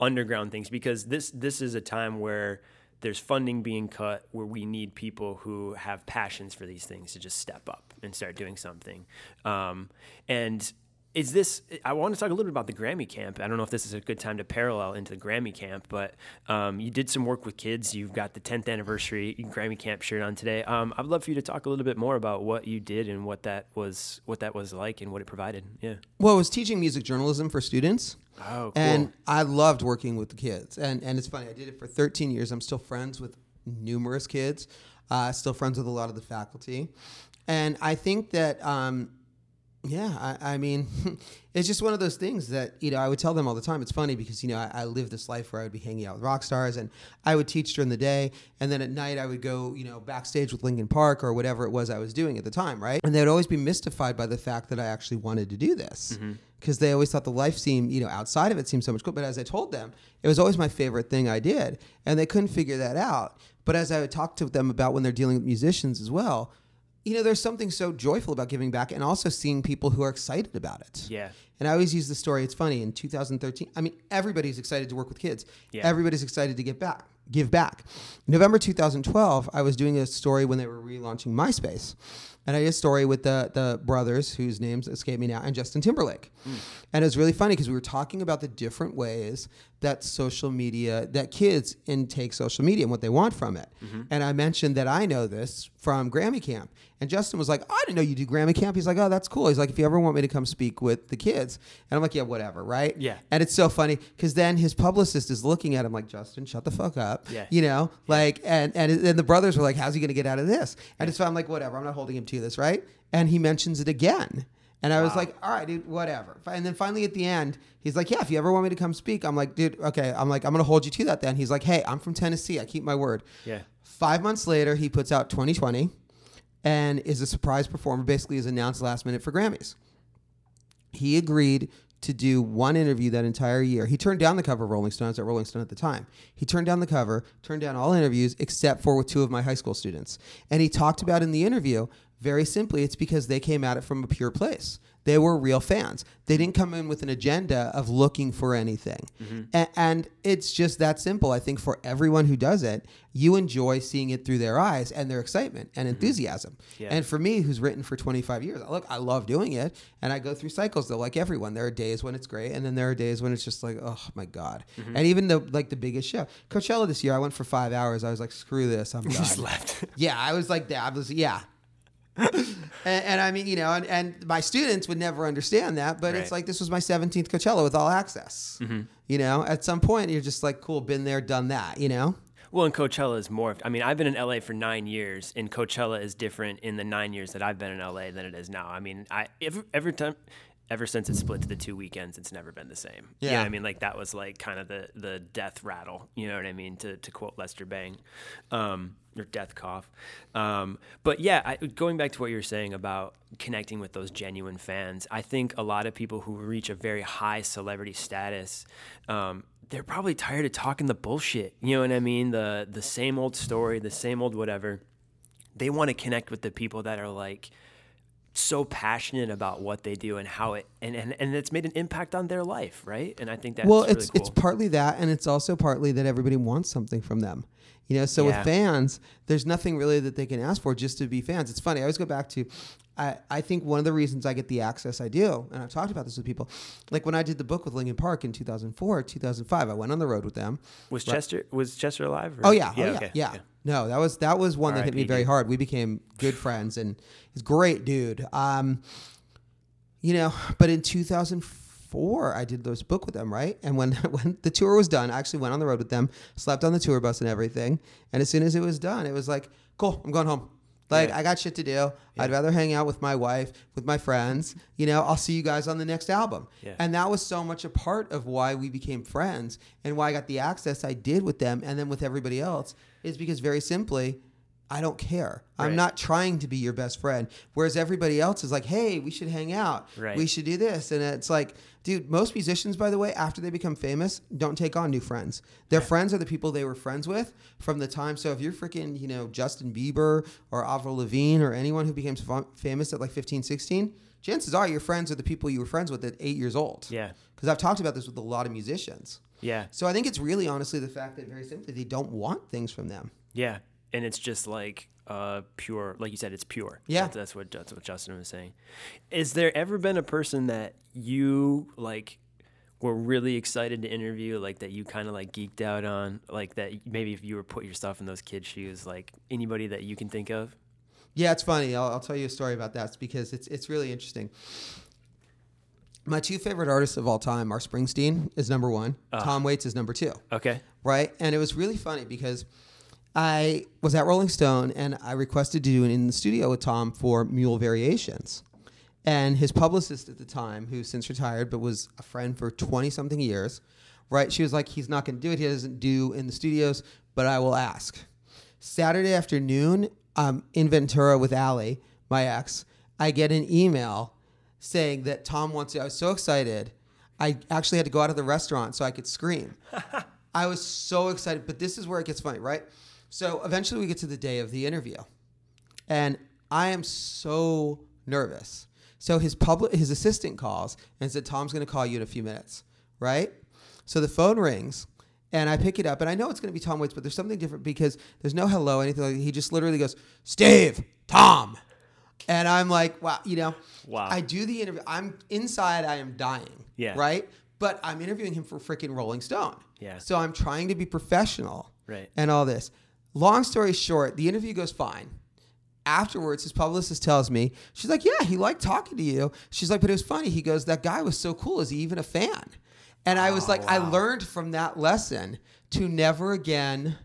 underground things because this this is a time where there's funding being cut where we need people who have passions for these things to just step up and start doing something. Um, and is this i want to talk a little bit about the grammy camp i don't know if this is a good time to parallel into the grammy camp but um, you did some work with kids you've got the 10th anniversary grammy camp shirt on today um, i'd love for you to talk a little bit more about what you did and what that was what that was like and what it provided yeah Well, I was teaching music journalism for students. oh cool And I loved working with the kids. And and it's funny, I did it for 13 years. I'm still friends with numerous kids, uh, still friends with a lot of the faculty. And I think that, um, yeah, I, I mean, it's just one of those things that, you know, I would tell them all the time. It's funny because, you know, I, I lived this life where I would be hanging out with rock stars and I would teach during the day. And then at night I would go, you know, backstage with Linkin Park or whatever it was I was doing at the time, right? And they would always be mystified by the fact that I actually wanted to do this mm-hmm. because they always thought the life seemed, you know, outside of it seemed so much cool. But as I told them, it was always my favorite thing I did, and they couldn't figure that out. But as I would talk to them about when they're dealing with musicians as well, you know, there's something so joyful about giving back, and also seeing people who are excited about it. yeah And I always use the story. It's funny in 2013. I mean, everybody's excited to work with kids. Yeah. Everybody's excited to get back, give back. November 2012, I was doing a story when they were relaunching MySpace, and I did a story with the the brothers whose names escape me now, and Justin Timberlake. Mm. And it was really funny because we were talking about the different ways that social media, that kids intake social media and what they want from it. Mm-hmm. And I mentioned that I know this from Grammy Camp. And Justin was like, oh, I didn't know you do Grammy Camp. He's like, oh, that's cool. He's like, if you ever want me to come speak with the kids. And I'm like, yeah, whatever, right? Yeah. And it's so funny because then his publicist is looking at him like, Justin, shut the fuck up. Yeah. You know, like, and, and, and the brothers were like, how's he going to get out of this? And so I'm like, whatever, I'm not holding him to this, right? And he mentions it again. And I was like, all right, dude, whatever. And then finally at the end, he's like, yeah, if you ever want me to come speak, I'm like, dude, okay. I'm like, I'm going to hold you to that then. He's like, hey, I'm from Tennessee. I keep my word. Yeah. Five months later, he puts out 2020 and is a surprise performer, basically is announced last minute for Grammys. He agreed to do one interview that entire year. He turned down the cover of Rolling Stones at Rolling Stone at the time. He turned down the cover, turned down all interviews except for with two of my high school students. And he talked about in the interview, very simply, it's because they came at it from a pure place. They were real fans. They didn't come in with an agenda of looking for anything. Mm-hmm. A- and it's just that simple. I think for everyone who does it, you enjoy seeing it through their eyes and their excitement and mm-hmm. enthusiasm. Yeah. And for me, who's written for 25 years, look, I love doing it. And I go through cycles though, like everyone. There are days when it's great, and then there are days when it's just like, oh my God. Mm-hmm. And even the like the biggest show. Coachella this year, I went for five hours. I was like, screw this, I'm done. Just left. Yeah, I was like that. I was yeah. and, and I mean, you know, and, and my students would never understand that, but it's like this was my 17th Coachella with all access. Mm-hmm. You know, at some point you're just like, cool, been there, done that. You know, Well, and Coachella is morphed. I mean, I've been in LA for nine years, and Coachella is different in the nine years that I've been in LA than it is now. I mean, I every, every time, ever since it split to the two weekends, it's never been the same. Yeah. I mean, like that was like kind of the the death rattle. You know what I mean? To to quote Lester Bang, um, or death cough. Um, but yeah, I, going back to what you were saying about connecting with those genuine fans, I think a lot of people who reach a very high celebrity status. Um, they're probably tired of talking the bullshit. You know what I mean? The the same old story, the same old whatever. They want to connect with the people that are like so passionate about what they do and how it and, and, and it's made an impact on their life, right? And I think that's well, really it's cool. it's partly that, and it's also partly that everybody wants something from them. You know, so Yeah. with fans, there's nothing really that they can ask for just to be fans. It's funny. I always go back to, I, I think one of the reasons I get the access I do, and I've talked about this with people, like when I did the book with Linkin Park in 2004, 2005, I went on the road with them. was Chester was Chester alive? or- Oh yeah, oh, yeah, okay, yeah. No, that was that was one that hit me very hard. We became good friends, and he's a great dude. Um, you know, but in 2004, I did this book with them, right? And when when the tour was done, I actually went on the road with them, slept on the tour bus and everything. And as soon as it was done, it was like, cool, I'm going home. Like Yeah. I got shit to do. I'd rather hang out with my wife, with my friends. You know, I'll see you guys on the next album. Yeah. And that was so much a part of why we became friends and why I got the access I did with them and then with everybody else is because very simply, I don't care. I'm not trying to be your best friend. Whereas everybody else is like, hey, we should hang out. Right. We should do this. And it's like, dude, most musicians, by the way, after they become famous, don't take on new friends. Their friends are the people they were friends with from the time. So if you're freaking, you know, Justin Bieber or Avril Lavigne or anyone who became fa- famous at like 15, 16, chances are your friends are the people you were friends with at eight years old. Yeah. Because I've talked about this with a lot of musicians. Yeah. So I think it's really honestly the fact that very simply they don't want things from them. Yeah, and it's just like uh, pure, like you said, it's pure. Yeah. that's, that's what that's what Justin was saying. Is there ever been a person that you like were really excited to interview, like that you kind of like geeked out on, like that maybe if you were put yourself in those kids' shoes, like anybody that you can think of? Yeah, it's funny. I'll, I'll tell you a story about that because it's it's really interesting. My two favorite artists of all time are Springsteen is number one, Tom Waits is number two, Okay. right? And it was really funny because I was at Rolling Stone and I requested to do it in the studio with Tom for Mule Variations. And his publicist at the time, who's since retired but was a friend for 20 something years, right? She was like, he's not going to do it. He doesn't do in the studios, but I will ask. Saturday afternoon, um, in Ventura with Allie, my ex, I get an email saying that Tom wants to. I was so excited. I actually had to go out of the restaurant so I could scream. I was so excited, but this is where it gets funny, right? So eventually we get to the day of the interview. And I am so nervous. So his public his assistant calls and said, Tom's gonna call you in a few minutes, right? So the phone rings and I pick it up and I know it's gonna be Tom Waits, but there's something different because there's no hello, anything like he just literally goes, Steve, Tom. And I'm like, wow, you know, Wow. I do the interview. I'm inside, I am dying. Yeah. Right? But I'm interviewing him for freaking Rolling Stone. Yeah. So I'm trying to be professional Right. and all this. Long story short, the interview goes fine. Afterwards, his publicist tells me, she's like, Yeah, he liked talking to you. She's like, But it was funny. He goes, That guy was so cool. Is he even a fan? And I was oh, like, I learned from that lesson to never again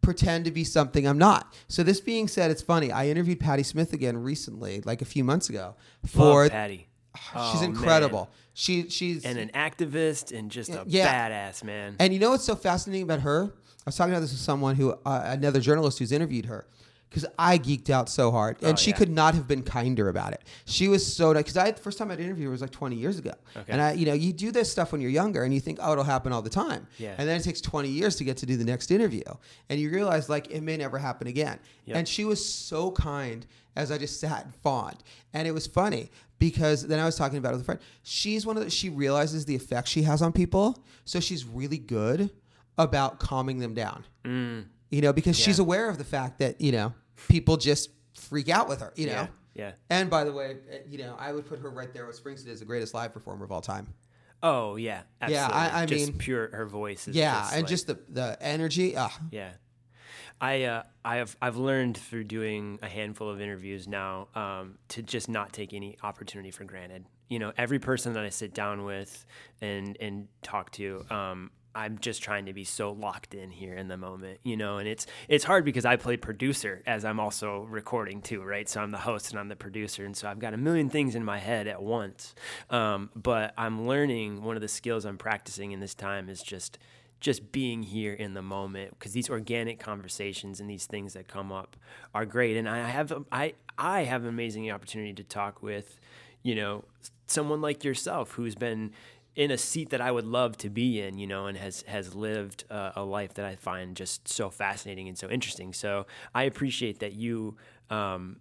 pretend to be something I'm not. So this being said, it's funny. I interviewed Patti Smith again recently, like a few months ago, for Love Patty. she's Oh, incredible. man. She she's And an activist and just a Yeah. badass man. and you know what's so fascinating about her? I was talking about this with someone who, uh, another journalist who's interviewed her, because I geeked out so hard, and Oh, she yeah. could not have been kinder about it. She was so because I the first time I'd interviewed her was like 20 years ago, Okay. and I, you know, you do this stuff when you're younger, and you think, oh, it'll happen all the time, Yeah. and then it takes 20 years to get to do the next interview, and you realize like it may never happen again. Yep. And she was so kind as I just sat and fawned, and it was funny because then I was talking about it with a friend. She's one of the, she realizes the effect she has on people, so she's really good about calming them down. You know, because she's aware of the fact that you know people just freak out with her. You know. Yeah. Yeah. And by the way, uh, you know, I would put her right there with Springsteen as the greatest live performer of all time. Oh yeah. Yeah, I- I just mean- pure her voice is yeah, just and like- just the the energy. Uh, Yeah. I uh, I have I've learned through doing a handful of interviews now um, to just not take any opportunity for granted. You know, every person that I sit down with and and talk to, um, I'm just trying to be so locked in here in the moment. You know, and it's it's hard because I play producer as I'm also recording too, right? So I'm the host and I'm the producer, and so I've got a million things in my head at once. Um, but I'm learning one of the skills I'm practicing in this time is just just being here in the moment because these organic conversations and these things that come up are great and i have i i have an amazing opportunity to talk with you know someone like yourself who's been in a seat that i would love to be in you know and has has lived uh, a life that i find just so fascinating and so interesting. So i appreciate that you um,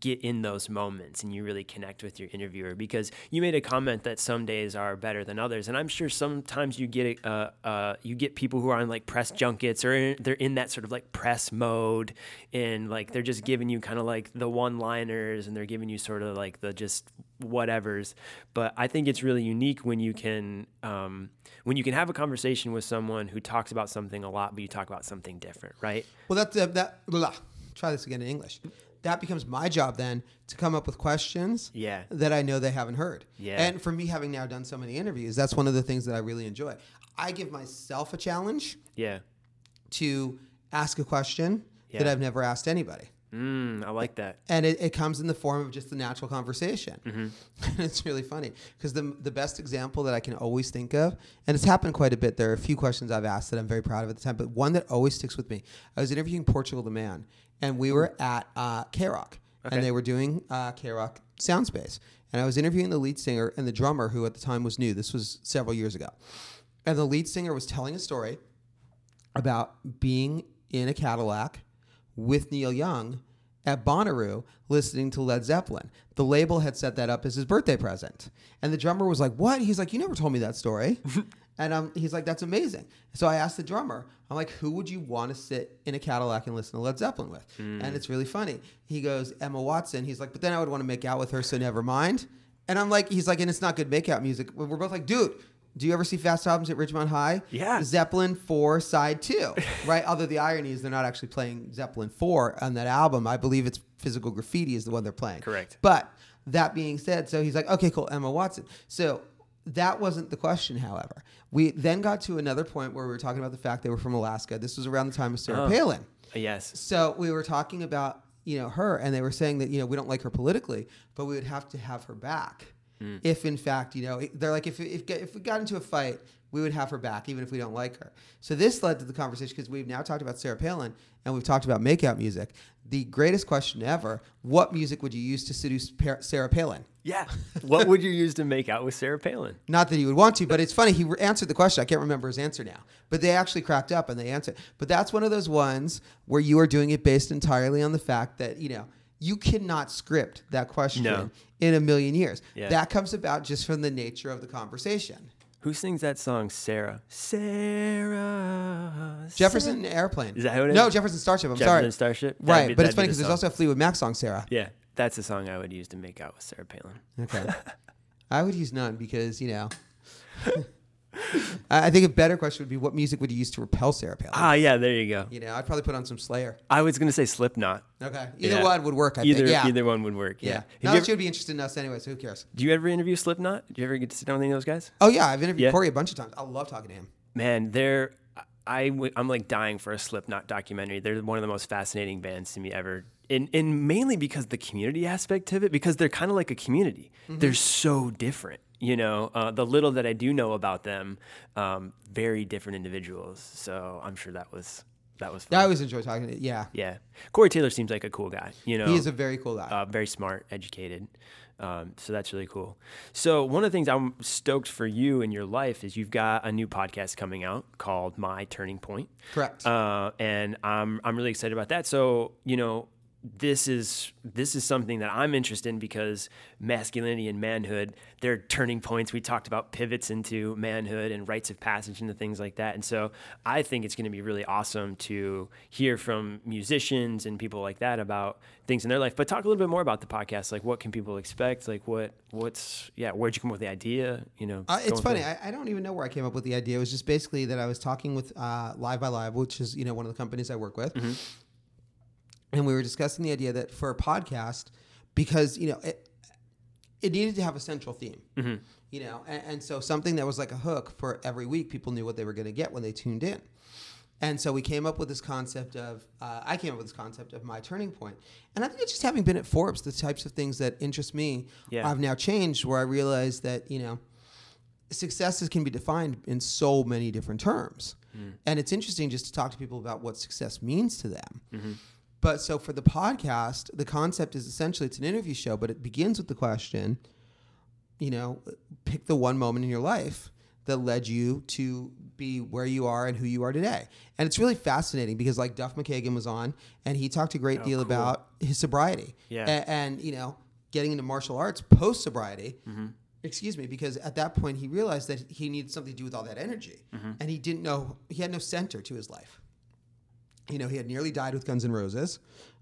get in those moments and you really connect with your interviewer because you made a comment that some days are better than others. And i'm sure sometimes you get uh, uh, you get people who are on like press junkets or they're in that sort of like press mode and like they're just giving you kind of like the one liners and they're giving you sort of like the just whatevers but i think it's really unique when you can um, when you can have a conversation with someone who talks about something a lot but you talk about something different right well, that uh, that blah, try this again in English. That becomes my job then to come up with questions Yeah. that I know they haven't heard. Yeah. And for me, having now done so many interviews, that's one of the things that I really enjoy. I give myself a challenge yeah to ask a question that I've never asked anybody. Mm, i like that and it, it comes in the form of just the natural conversation. Mm-hmm. it's really funny because the the best example that I can always think of, and it's happened quite a bit. There are a few questions I've asked that I'm very proud of at the time, but one that always sticks with me. I was interviewing Portugal the Man, and we were at uh, KROQ, Okay. and they were doing uh, KROQ Soundspace, and I was interviewing the lead singer and the drummer, who at the time was new. This was several years ago, and the lead singer was telling a story about being in a Cadillac with Neil Young at Bonnaroo listening to Led Zeppelin. The label had set that up as his birthday present. And the drummer was like, What? He's like, You never told me that story. and um, he's like, That's amazing. So I asked the drummer, I'm like, Who would you want to sit in a Cadillac and listen to Led Zeppelin with? And it's really funny. He goes, Emma Watson. He's like, But then I would want to make out with her, so never mind. And I'm like, He's like, And it's not good makeout music. We're both like, Dude, do you ever see Fast Albums at Ridgemont High? Yeah. Zeppelin 4 side 2, right? Although the irony is they're not actually playing Zeppelin 4 on that album. I believe it's Physical Graffiti is the one they're playing. Correct. But that being said, so he's like, okay, cool, Emma Watson. So that wasn't the question, however. We then got to another point where we were talking about the fact they were from Alaska. This was around the time of Sarah Oh. Palin. yes So we were talking about, you know, her, and they were saying that, you know, we don't like her politically, but we would have to have her back. Mm. If in fact, you know, they're like, if, if, if we got into a fight, we would have her back, even if we don't like her. So this led to the conversation because we've now talked about Sarah Palin and we've talked about makeout music. The greatest question ever what music would you use to seduce Pa- Sarah Palin? Yeah. what would you use to make out with Sarah Palin? Not that he would want to, but it's funny. He re- answered the question. I can't remember his answer now, but they actually cracked up and they answered. But that's one of those ones where you are doing it based entirely on the fact that, you know, you cannot script that question No. In a million years. Yeah. That comes about just from the nature of the conversation. Who sings that song, Sarah? Sarah. Jefferson Airplane. Is that who it is? No, Jefferson Starship. I'm sorry. Jefferson sorry. Starship? That'd Right, be- but it's funny the because there's also a Fleetwood Mac song, Sarah. Yeah, that's the song I would use to make out with Sarah Palin. Okay. I would use none because, you know. I think a better question would be what music would you use to repel Sarah Palin? Ah, yeah, there you go. You know, I'd probably put on some Slayer. I was gonna say Slipknot. Okay. Either Yeah. one would work, I either think. Yeah. either one would work. Yeah. yeah. Have Now you that ever- you would be interested in us anyway, so who cares? do you ever interview Slipknot? Do you ever get to sit down with any of those guys? Oh, yeah. I've interviewed Yeah. Corey a bunch of times. I love talking to him. Man, they're I w- I'm like dying for a Slipknot documentary. They're one of the most fascinating bands to me ever. And, and mainly because the community aspect of it, because they're kind of like a community. They're so different, you know. Uh, the little that I do know about them, um, very different individuals. So I'm sure that was that was fun. I always enjoy talking to Yeah. yeah, Corey Taylor seems like a cool guy. You know, He is a very cool guy. uh, very smart, educated. Um, so that's really cool. So one of the things I'm stoked for you in your life is you've got a new podcast coming out called My Turning Point, Correct. uh, and I'm I'm really excited about that. So you know, this is this is something that I'm interested in because masculinity and manhood, they're turning points. We talked about pivots into manhood and rites of passage into things like that. And so I think it's going to be really awesome to hear from musicians and people like that about things in their life. But talk a little bit more about the podcast. Like what can people expect? Like what what's yeah, where'd you come up with the idea? You know, Uh, it's funny. I, I don't even know where I came up with the idea. It was just basically that I was talking with uh, LiveXLive, which is you know one of the companies I work with, Mm-hmm. And we were discussing the idea that for a podcast, because you know it, it needed to have a central theme, Mm-hmm. you know, and, and so something that was like a hook for every week, people knew what they were going to get when they tuned in. And so we came up with this concept of, uh, I came up with this concept of my turning point. And I think it's just having been at Forbes, the types of things that interest me, Yeah. I've now changed where I realized that, you know, successes can be defined in so many different terms. And it's interesting just to talk to people about what success means to them. But so for the podcast, the concept is essentially it's an interview show, but it begins with the question, you know, pick the one moment in your life that led you to be where you are and who you are today. And it's really fascinating because like Duff McKagan was on and he talked a great Oh, deal cool. about his sobriety. Yeah. A- and, you know, getting into martial arts post sobriety. Mm-hmm. Excuse me, because at that point he realized that he needed something to do with all that energy. Mm-hmm. And he didn't know, he had no center to his life you know, he had nearly died with Guns N' Roses,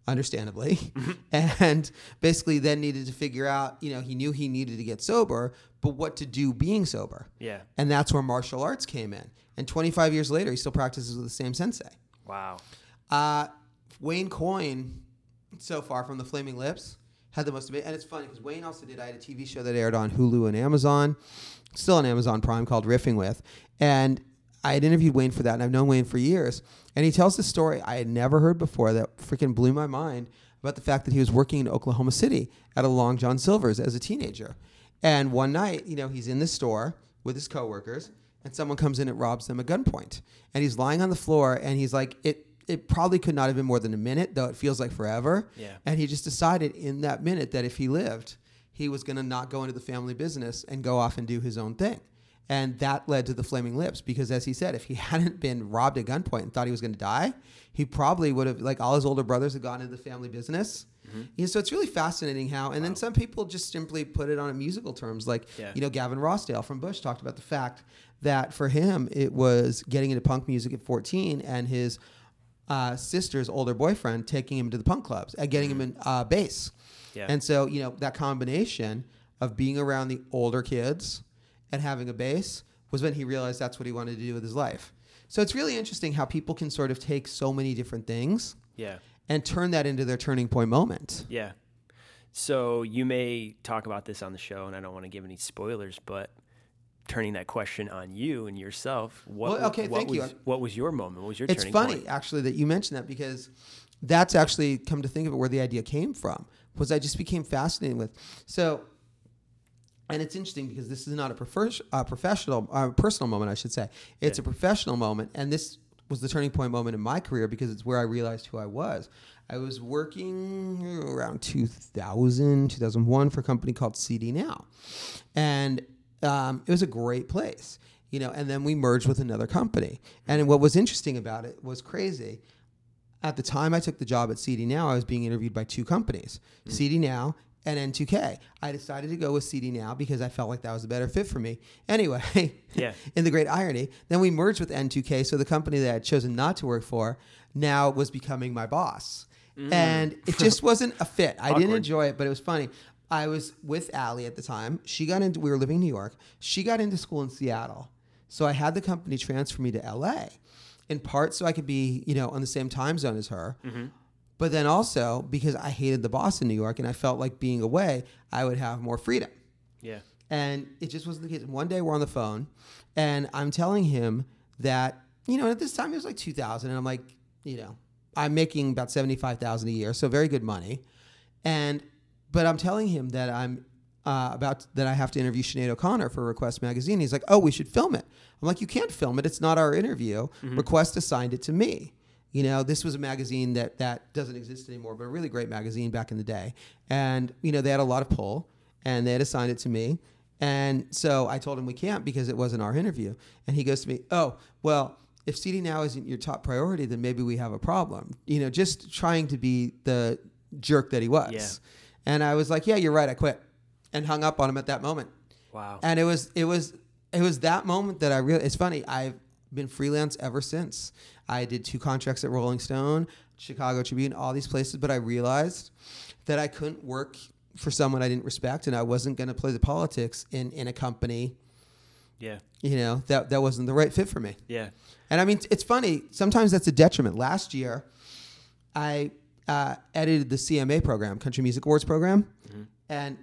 understandably, and basically then needed to figure out, you know, he knew he needed to get sober, but what to do being sober. yeah. And that's where martial arts came in. And 25 years later, he still practices with the same sensei. Wow. Uh, Wayne Coyne, so far from the Flaming Lips, had the most amazing. And it's funny because Wayne also did. I had a TV show that aired on Hulu and Amazon, still on Amazon Prime, called Riffing With, and I had interviewed Wayne for that, and I've known Wayne for years. And he tells this story I had never heard before that freaking blew my mind about the fact that he was working in Oklahoma City at a Long John Silver's as a teenager. And one night, you know, he's in the store with his coworkers, and someone comes in and robs them at gunpoint. And he's lying on the floor, and he's like, it. It probably could not have been more than a minute, though it feels like forever. Yeah. And he just decided in that minute that if he lived, he was going to not go into the family business and go off and do his own thing. And that led to the Flaming Lips because, as he said, if he hadn't been robbed at gunpoint and thought he was going to die, he probably would have, like all his older brothers, had gone into the family business. Yeah, so it's really fascinating how, and then some people just simply put it on a musical terms, like Yeah. you know Gavin Rossdale from Bush talked about the fact that for him it was getting into punk music at 14 and his uh, sister's older boyfriend taking him to the punk clubs and getting him in uh, bass. Yeah. And so, you know, that combination of being around the older kids and having a bass was when he realized that's what he wanted to do with his life. So it's really interesting how people can sort of take so many different things Yeah. and turn that into their turning point moment. Yeah. So you may talk about this on the show, and I don't want to give any spoilers, but turning that question on you and yourself, what, Well, okay, what thank was, you. What was your moment? What was your turning point? It's funny point? actually that you mentioned that because that's actually come to think of it where the idea came from was I just became fascinated with so and it's interesting because this is not a uh, professional uh, personal moment I should say. It's a professional moment and this was the turning point moment in my career because it's where I realized who I was. I was working around 2000 2001 for a company called CDNow. And um, it was a great place you know and then we merged with another company. And what was interesting about it was crazy. At the time I took the job at CDNow, I was being interviewed by two companies, CD Now and N2K. I decided to go with CDNow because I felt like that was a better fit for me. Anyway, Yeah. in the great irony, then we merged with N2K, so the company that I had chosen not to work for now was becoming my boss. Mm. And it just wasn't a fit. I didn't enjoy it, but it was funny. I was with Allie at the time. She got into, we were living in New York. She got into school in Seattle. So I had the company transfer me to LA in part so I could be, you know, on the same time zone as her. Mm-hmm. But then also because I hated the boss in New York and I felt like being away, I would have more freedom. Yeah. And it just wasn't the case. One day we're on the phone and I'm telling him that you know, at this time it was like 2000 and I'm like, you know, I'm making about 75,000 a year, so very good money. And but I'm telling him that I'm uh, about that I have to interview Sinead O'Connor for Request magazine. He's like, "Oh, we should film it." I'm like, "You can't film it. It's not our interview. Request assigned it to me." You know, this was a magazine that that doesn't exist anymore, but a really great magazine back in the day. And you know, they had a lot of pull, and they had assigned it to me. And so I told him we can't because it wasn't our interview. And he goes to me, "Oh, well." If CDNow isn't your top priority, then maybe we have a problem. You know, just trying to be the jerk that he was. Yeah. And I was like, "Yeah, you're right. I quit," and hung up on him at that moment. Wow. And it was it was it was that moment that I really. It's funny. I've been freelance ever since. I did two contracts at Rolling Stone, Chicago Tribune, all these places, but I realized that I couldn't work for someone I didn't respect, and I wasn't going to play the politics in in a company. Yeah. You know that that wasn't the right fit for me. Yeah. And I mean, it's funny. Sometimes that's a detriment. Last year, I uh, edited the CMA program, Country Music Awards program, and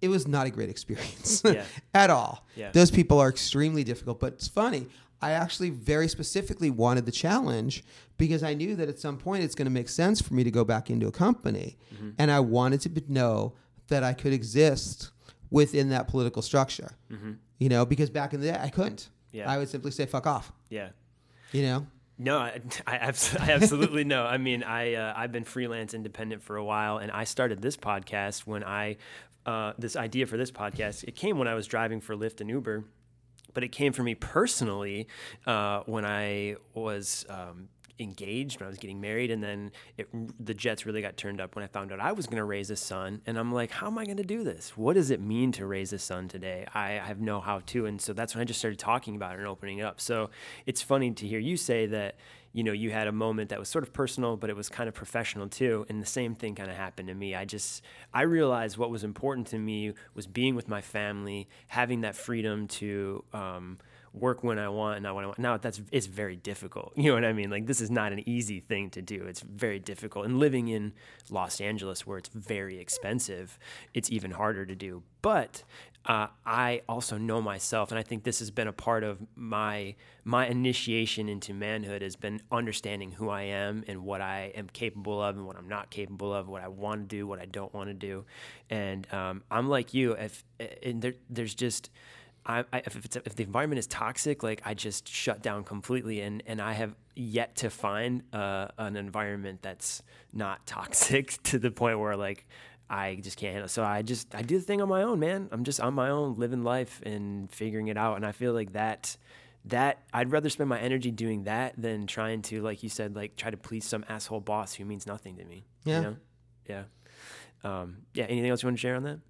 it was not a great experience Yeah. at all. Yeah. Those people are extremely difficult. But it's funny. I actually very specifically wanted the challenge because I knew that at some point it's going to make sense for me to go back into a company, Mm-hmm. and I wanted to know that I could exist within that political structure. You know, because back in the day I couldn't. Mm-hmm. Yeah. I would simply say "fuck off." Yeah. You know. No, I, I, abs- I absolutely know. I mean, I uh, I've been freelance independent for a while, and I started this podcast when I uh, this idea for this podcast it came when I was driving for Lyft and Uber, but it came for me personally uh, when I was. Um, engaged when I was getting married and then it, the jets really got turned up when I found out I was going to raise a son and I'm like how am I going to do this? What does it mean to raise a son today? I have no how to and so that's when I just started talking about it and opening it up. So it's funny to hear you say that you know you had a moment that was sort of personal but it was kind of professional too and the same thing kind of happened to me. I just I realized what was important to me was being with my family having that freedom to um, work when I want and not when I want. Now that's it's very difficult. You know what I mean? Like this is not an easy thing to do. It's very difficult. And living in Los Angeles where it's very expensive, it's even harder to do. But uh, I also know myself, and I think this has been a part of my my initiation into manhood has been understanding who I am and what I am capable of and what I'm not capable of, what I want to do, what I don't want to do, and um, I'm like you. If and there, there's just I, I, if, it's, if the environment is toxic, like I just shut down completely, and, and I have yet to find uh, an environment that's not toxic to the point where like I just can't handle. So I just I do the thing on my own, man. I'm just on my own, living life and figuring it out, and I feel like that that I'd rather spend my energy doing that than trying to, like you said, like try to please some asshole boss who means nothing to me. Yeah. You know? Yeah. Um, yeah. Anything else you want to share on that?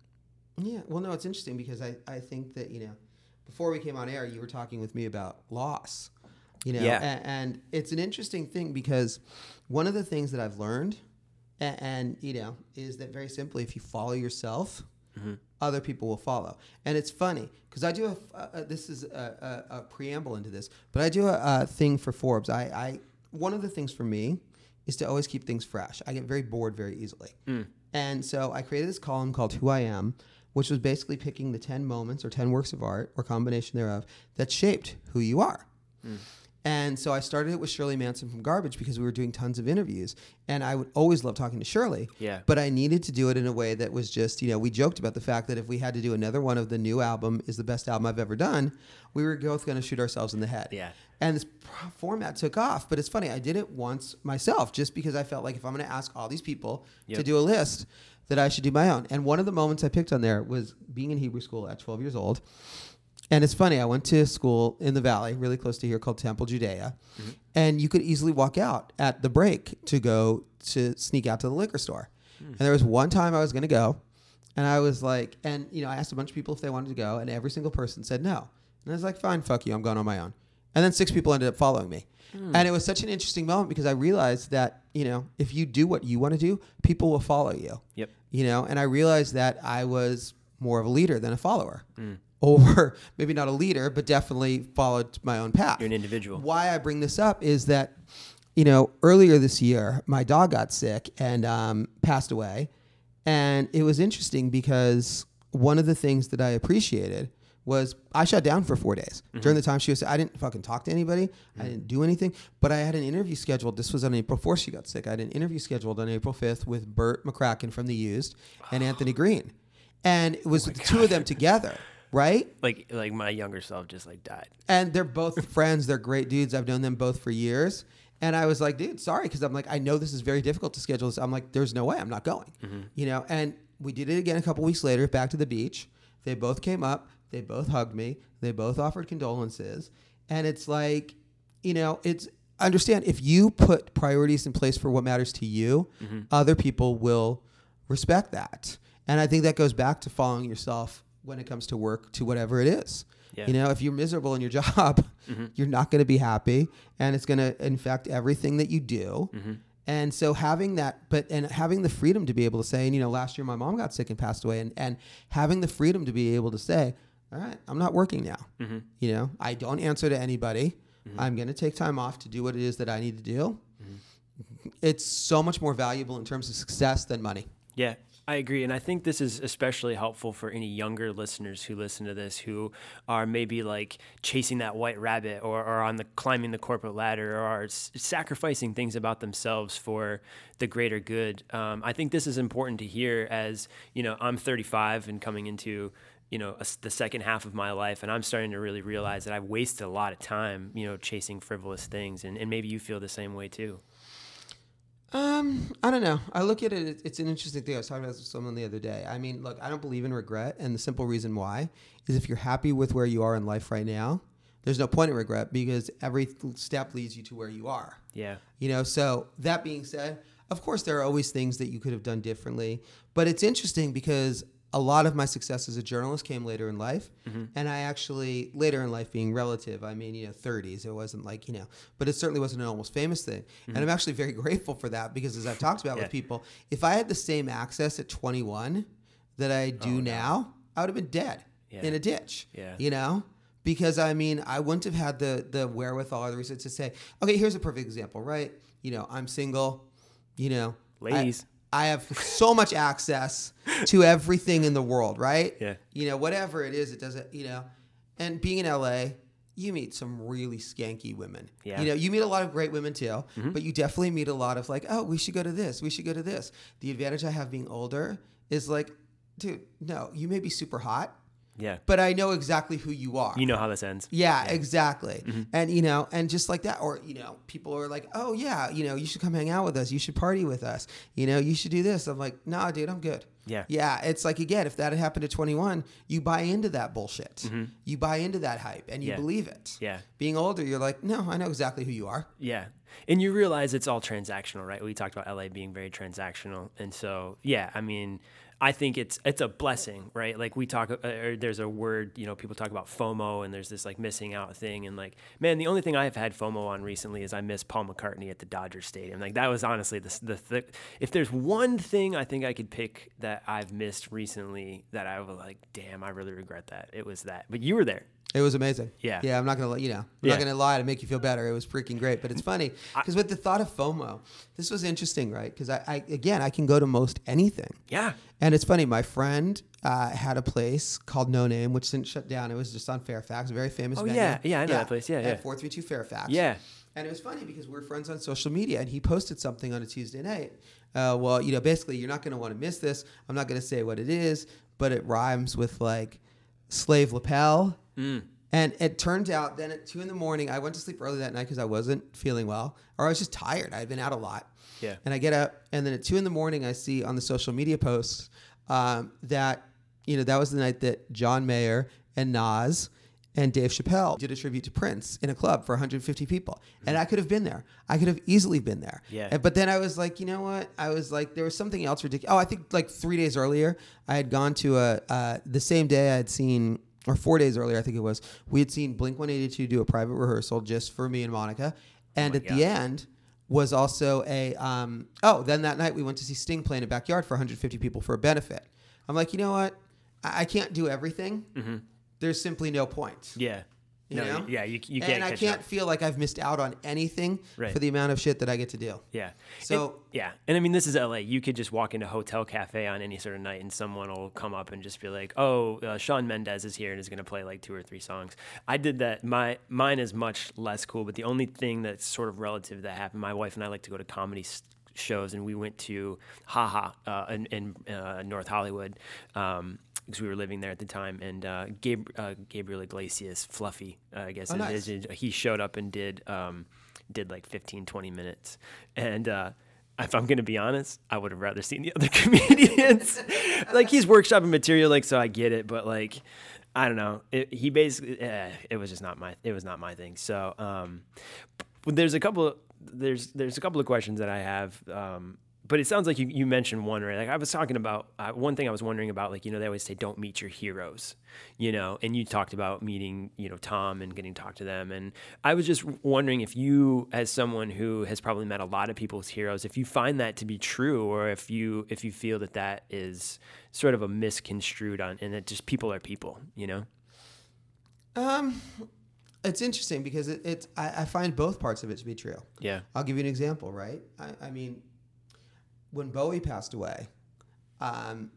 Yeah, well, no, it's interesting because I, I think that, you know, before we came on air, you were talking with me about loss, you know, Yeah. a- and, it's an interesting thing because one of the things that I've learned, and, and you know, is that very simply, if you follow yourself, other people will follow. And it's funny because I do a, uh, uh, this is a, a, a preamble into this, but I do a, a thing for Forbes. I, I, one of the things for me is to always keep things fresh. I get very bored very easily. And so I created this column called Who I Am, which was basically picking the 10 moments or 10 works of art or combination thereof that shaped who you are. Hmm. And so I started it with Shirley Manson from Garbage because we were doing tons of interviews. And I would always love talking to Shirley. Yeah. But I needed to do it in a way that was just, you know, we joked about the fact that if we had to do another one of the new album is the best album I've ever done, we were both going to shoot ourselves in the head. Yeah. And this format took off. But it's funny, I did it once myself just because I felt like if I'm going to ask all these people to do a list, that I should do my own. And one of the moments I picked on there was being in Hebrew school at 12 years old. And it's funny, I went to a school in the valley, really close to here, called Temple Judea. Mm-hmm. And you could easily walk out at the break to go to sneak out to the liquor store. Mm. And there was one time I was going to go, and I was like, and you know, I asked a bunch of people if they wanted to go, and every single person said no. And I was like, fine, fuck you, I'm going on my own. And then six people ended up following me. And it was such an interesting moment because I realized that, you know, if you do what you want to do, people will follow you Yep. you know and i realized that i was more of a leader than a follower or maybe not a leader but definitely followed my own path You're an individual. why i bring this up is that you know earlier this year my dog got sick and um, passed away and it was interesting because one of the things that i appreciated was I shut down for four days. Mm-hmm. During the time she was, I didn't fucking talk to anybody. I didn't do anything. But I had an interview scheduled. This was on April 4th. She got sick. I had an interview scheduled on April 5th with Bert McCracken from The Used and Anthony Green. And it Oh was the two of them together, right? Like like my younger self just like died. And they're both friends. They're great dudes. I've known them both for years. And I was like, dude, sorry, because I'm like, I know this is very difficult to schedule this. I'm like, there's no way I'm not going. You know, and we did it again a couple weeks later, back to the beach. They both came up. They both hugged me. They both offered condolences. And it's like, you know, it's understand if you put priorities in place for what matters to you, mm-hmm. other people will respect that. And I think that goes back to following yourself when it comes to work to whatever it is. Yeah. You know, if you're miserable in your job, mm-hmm. you're not going to be happy and it's going to infect everything that you do. Mm-hmm. And so having that, but and having the freedom to be able to say, and you know, last year my mom got sick and passed away, and and having the freedom to be able to say, all right, I'm not working now. Mm-hmm. You know, I don't answer to anybody. Mm-hmm. I'm going to take time off to do what it is that I need to do. Mm-hmm. It's so much more valuable in terms of success than money. Yeah, I agree. And I think this is especially helpful for any younger listeners who listen to this who are maybe like chasing that white rabbit or, or on the climbing the corporate ladder or are s- sacrificing things about themselves for the greater good. Um, I think this is important to hear as, you know, I'm 35 and coming into you know a the second half of my life and i'm starting to really realize that i've wasted a lot of time you know chasing frivolous things and, and maybe you feel the same way too Um, I don't know. I look at it. it- It's an interesting thing. I was talking about this with someone the other day. I mean, look, I don't believe in regret, and the simple reason why is if you're happy with where you are in life right now, there's no point in regret because every step leads you to where you are. yeah You know, so that being said, of course, there are always things that you could have done differently. But it's interesting because a lot of my success as a journalist came later in life. Mm-hmm. And I actually, later in life being relative, I mean, you know, 30s, it wasn't like, you know, but it certainly wasn't an almost famous thing. And mm-hmm. I'm actually very grateful for that because as I've talked about Yeah. with people, if I had the same access at 21 that I do oh, now, I would have been dead Yeah. in a ditch. Yeah. You know? Because I mean, I wouldn't have had the the wherewithal or the research to say, okay, here's a perfect example, right? You know, I'm single, you know. Ladies. I, have so much access to everything in the world, right? Yeah. You know, whatever it is, it doesn't, you know. And being in LA, you meet some really skanky women. Yeah. You know, you meet a lot of great women too, mm-hmm. but you definitely meet a lot of like, oh, we should go to this, we should go to this. The advantage I have being older is like, dude, no, you may be super hot, yeah but I know exactly who you are. you know how this ends Yeah, exactly. Mm-hmm. And you know, and just like that, or you know, people are like, "Oh yeah, you know, you should come hang out with us. You should party with us. You know, you should do this." I'm like, "Nah, dude, I'm good." Yeah. yeah. It's like again, if that had happened at 21, you buy into that bullshit. Mm-hmm. You buy into that hype, and you Yeah. believe it. Yeah. Being older, you're like, "No, I know exactly who you are." Yeah. And you realize it's all transactional, right? We talked about LA being very transactional. And so, yeah, I mean, I think it's it's a blessing, right? Like we talk uh, or there's a word, you know, people talk about FOMO and there's this like missing out thing and like, man, the only thing I've had FOMO on recently is I miss Paul McCartney at the Dodger Stadium. Like that was honestly the the th- if there's one thing I think I could pick that I've missed recently that I was like, damn, I really regret that. It was that. But you were there. It was amazing. Yeah. Yeah, I'm not gonna let you know. I'm Yeah. not gonna lie to make you feel better. It was freaking great. But it's funny because with the thought of FOMO, this was interesting, right? Because I, I again, I can go to most anything. Yeah. And it's funny, my friend uh, had a place called No Name, which didn't shut down. It was just on Fairfax, very famous Oh, venue. yeah. Yeah, I know that place. Yeah, yeah. At 432 Fairfax. Yeah. And it was funny because we're friends on social media, and he posted something on a Tuesday night. Uh, well, you know, basically, you're not going to want to miss this. I'm not going to say what it is, but it rhymes with like slave lapel. Mm. And it turned out then at two in the morning, I went to sleep early that night because I wasn't feeling well, or I was just tired. I had been out a lot. Yeah. And I get up, and then at two in the morning, I see on the social media posts um, that you know that was the night that John Mayer and Nas and Dave Chappelle did a tribute to Prince in a club for 150 people, and I could have been there. I could have easily been there. Yeah. And- But then I was like, you know what? I was like, there was something else ridiculous. Oh, I think like three days earlier, I had gone to a uh, the same day I had seen. Or four days earlier, I think it was. We had seen Blink 182 do a private rehearsal just for me and Monica, and at the end, was also a um, oh then that night we went to see Sting play in a backyard for 150 people for a benefit. I'm like, you know what? I, I can't do everything. There's simply no point. Yeah. You no, know? yeah, you, you can't. and I can't up. feel like I've missed out on anything Right. for the amount of shit that I get to do. Yeah. So- And- yeah, and I mean, this is LA. You could just walk into a hotel cafe on any sort of night, and someone will come up and just be like, "Oh, uh, Shawn Mendes is here and is going to play like two or three songs." I did that. My mine is much less cool, but the only thing that's sort of relative that happened. My wife and I like to go to comedy s- shows, and we went to Haha uh, in, in uh, North Hollywood. Um, because we were living there at the time, and uh, Gab- uh, Gabriel Iglesias, Fluffy, uh, I guess Oh, nice. is- he showed up and did um, did like 15 20 minutes. And uh, if i'm gonna be honest i would have rather seen the other comedians. Like he's workshopping material like so i get it but like i don't know. It, he basically eh, it was just not my it was not my thing. So um, there's a couple there's there's a couple of questions that i have um, but it sounds like you, you mentioned one right? Like i was talking about uh, one thing i was wondering about like you know they always say don't meet your heroes you know? And you talked about meeting you know tom and getting to talk to them. And i was just wondering if you as someone who has probably met a lot of people's heroes if you find that to be true or if you if you feel that that is sort of a misconstrued on and that just people are people you know? Um, it's interesting because it, it's I, I find both parts of it to be true. yeah. I'll give you an example, right? I, I mean, when Bowie passed away, um,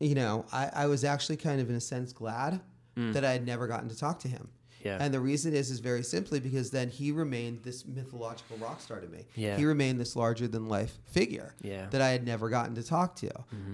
you know, I, I was actually kind of in a sense glad that I had never gotten to talk to him. Mm. Yeah. And the reason is is very simply because then he remained this mythological rock star to me. Yeah. He remained this larger than life figure Yeah. Mm-hmm. that I had never gotten to talk to.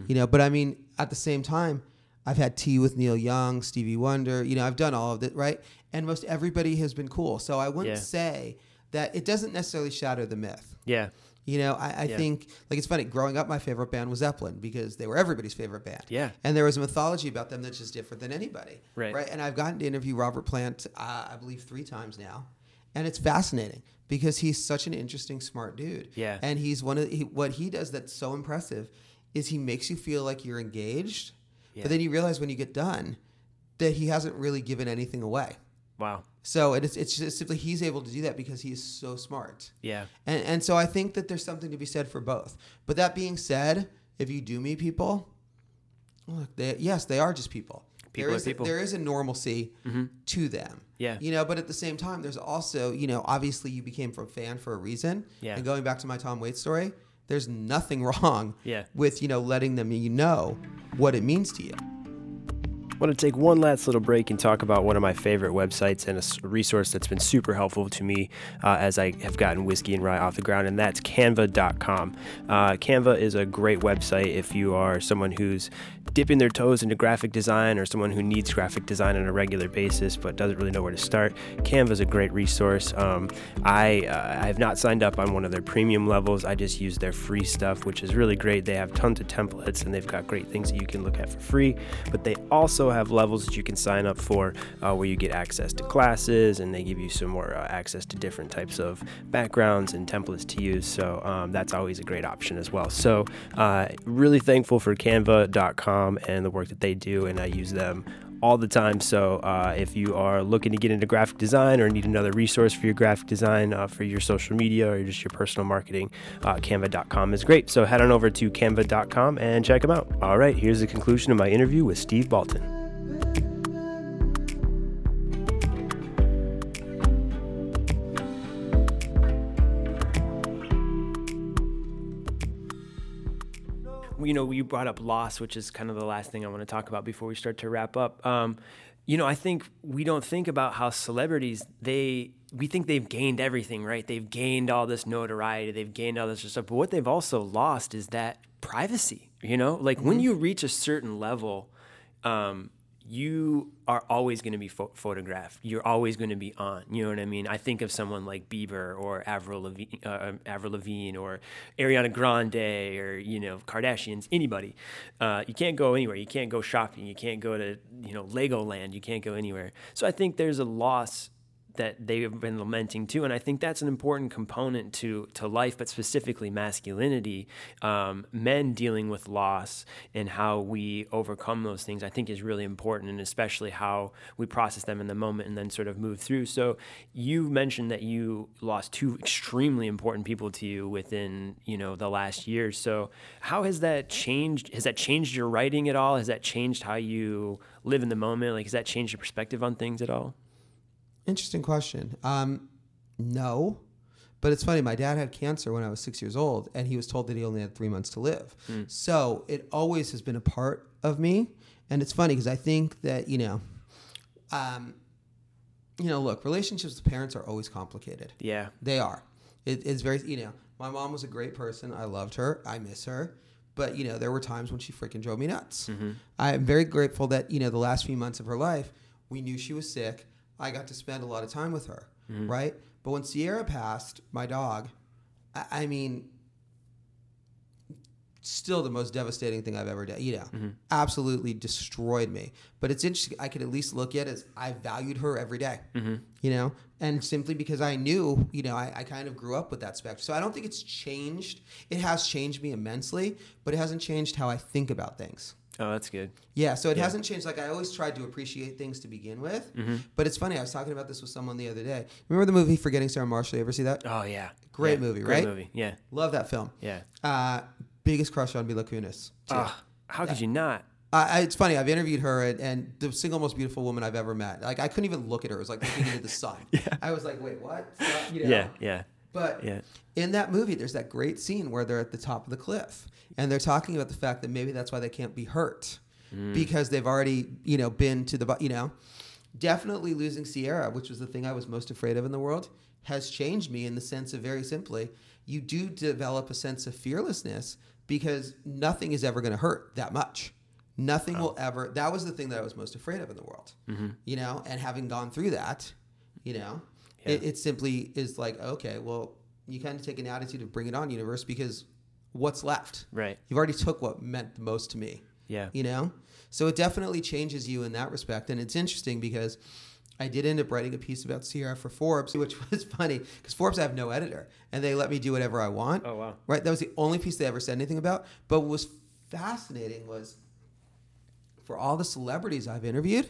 You know, but I mean, at the same time, I've had tea with Neil Young, Stevie Wonder, you know, I've done all of it, right? And most everybody has been cool. So I wouldn't Yeah. say that it doesn't necessarily shatter the myth. yeah You know, I, I Yeah. think like it's funny. Growing up, my favorite band was Zeppelin because they were everybody's favorite band. Yeah. and there was a mythology about them that's just different than anybody. Right. right. And I've gotten to interview Robert Plant, uh, I believe, three times now, and it's fascinating because he's such an interesting, smart dude. Yeah. and he's one of he, what he does that's so impressive is he makes you feel like you're engaged, Yeah. but then you realize when you get done that he hasn't really given anything away. wow So it's it's just simply he's able to do that because he is so smart. yeah And, and so I think that there's something to be said for both. But that being said, if you do meet people, look, they, yes, they are just people. People there are people. A, there is a normalcy mm-hmm. to them. Yeah. You know, but at the same time, there's also, you know, obviously you became a fan for a reason. Yeah. And going back to my Tom Waits story, there's nothing wrong Yeah. with, you know, letting them you know what it means to you. I want to take one last little break and talk about one of my favorite websites and a resource that's been super helpful to me uh, as I have gotten whiskey and rye off the ground, and that's canva.com. Uh, Canva is a great website if you are someone who's dipping their toes into graphic design or someone who needs graphic design on a regular basis but doesn't really know where to start. Canva is a great resource. Um, I, uh, I have not signed up on one of their premium levels. I just use their free stuff, which is really great. They have tons of templates and they've got great things that you can look at for free, but they also have levels that you can sign up for uh, where you get access to classes and they give you some more uh, access to different types of backgrounds and templates to use. So um, that's always a great option as well. So uh, really thankful for canva.com and the work that they do, and I use them all the time. So uh, if you are looking to get into graphic design or need another resource for your graphic design, uh, for your social media or just your personal marketing, uh, canva.com is great. So head on over to canva.com and check them out. All right, here's the conclusion of my interview with Steve Baltin. You know, you brought up loss, which is kind of the last thing I want to talk about before we start to wrap up. Um, you know, I think we don't think about how celebrities they we think they've gained everything, right? They've gained all this notoriety, they've gained all this stuff, but what they've also lost is that privacy. You know, like when you reach a certain level, um, you are always going to be pho- photographed. You're always going to be on. You know what I mean? I think of someone like Bieber or Avril Lavigne, uh, Avril Lavigne or Ariana Grande or you know Kardashians. Anybody. Uh, you can't go anywhere. You can't go shopping. You can't go to you know Legoland. You can't go anywhere. So I think there's a loss that they have been lamenting too, and I think that's an important component to to life, but specifically masculinity. Um, men dealing with loss and how we overcome those things, I think, is really important, and especially how we process them in the moment and then sort of move through. So, you mentioned that you lost two extremely important people to you within you know the last year. So, how has that changed? Has that changed your writing at all? Has that changed how you live in the moment? Like, has that changed your perspective on things at all? Interesting question. Um, no, but it's funny. My dad had cancer when I was six years old, and he was told that he only had three months to live. So it always has been a part of me, and it's funny because I think that you know, um, you know, look, relationships with parents are always complicated. Yeah. They are. It, it's very, you know, my mom was a great person. I loved her. I miss her. But, you know, there were times when she freaking drove me nuts. I'm very grateful that, you know, the last few months of her life, we knew she was sick. I got to spend a lot of time with her, mm-hmm. right? But when Sierra passed, my dog, I, I mean, still the most devastating thing I've ever done. You know, mm-hmm. absolutely destroyed me. But it's interesting. I could at least look at it as I valued her every day, mm-hmm. You know, and simply because I knew, you know, I, I kind of grew up with that spectrum. So I don't think it's changed. It has changed me immensely, but it hasn't changed how I think about things. Oh, that's good. Yeah, so it hasn't changed. Like I always tried to appreciate things to begin with, but it's funny. I was talking about this with someone the other day. Remember the movie Forgetting Sarah Marshall? You ever see that? Oh yeah. Great Yeah. movie, Great right? movie. Yeah. Love that film. Yeah. Uh, biggest crush on Mila Kunis. Ah, how could you not? It's funny. I've interviewed her, and, and the single most beautiful woman I've ever met. Like I couldn't even look at her. It was like looking into the sun. yeah. I was like, wait, what? You know? Yeah. Yeah. But Yeah. in that movie, there's that great scene where they're at the top of the cliff, and they're talking about the fact that maybe that's why they can't be hurt mm. because they've already, you know, been to the, you know, definitely losing Sierra, which was the thing I was most afraid of in the world, has changed me in the sense of very simply, you do develop a sense of fearlessness because nothing is ever going to hurt that much. Nothing will oh. ever. That was the thing that I was most afraid of in the world, mm-hmm. you know. And having gone through that, you know, it, it simply is like, okay, well, you kind of take an attitude of bring it on, universe, because what's left? Right. You've already took what meant the most to me Yeah. you know so it definitely changes you in that respect and it's interesting because i did end up writing a piece about sierra for forbes which was funny because forbes I have no editor and they let me do whatever i want Oh wow. right that was the only piece they ever said anything about but what was fascinating was for all the celebrities i've interviewed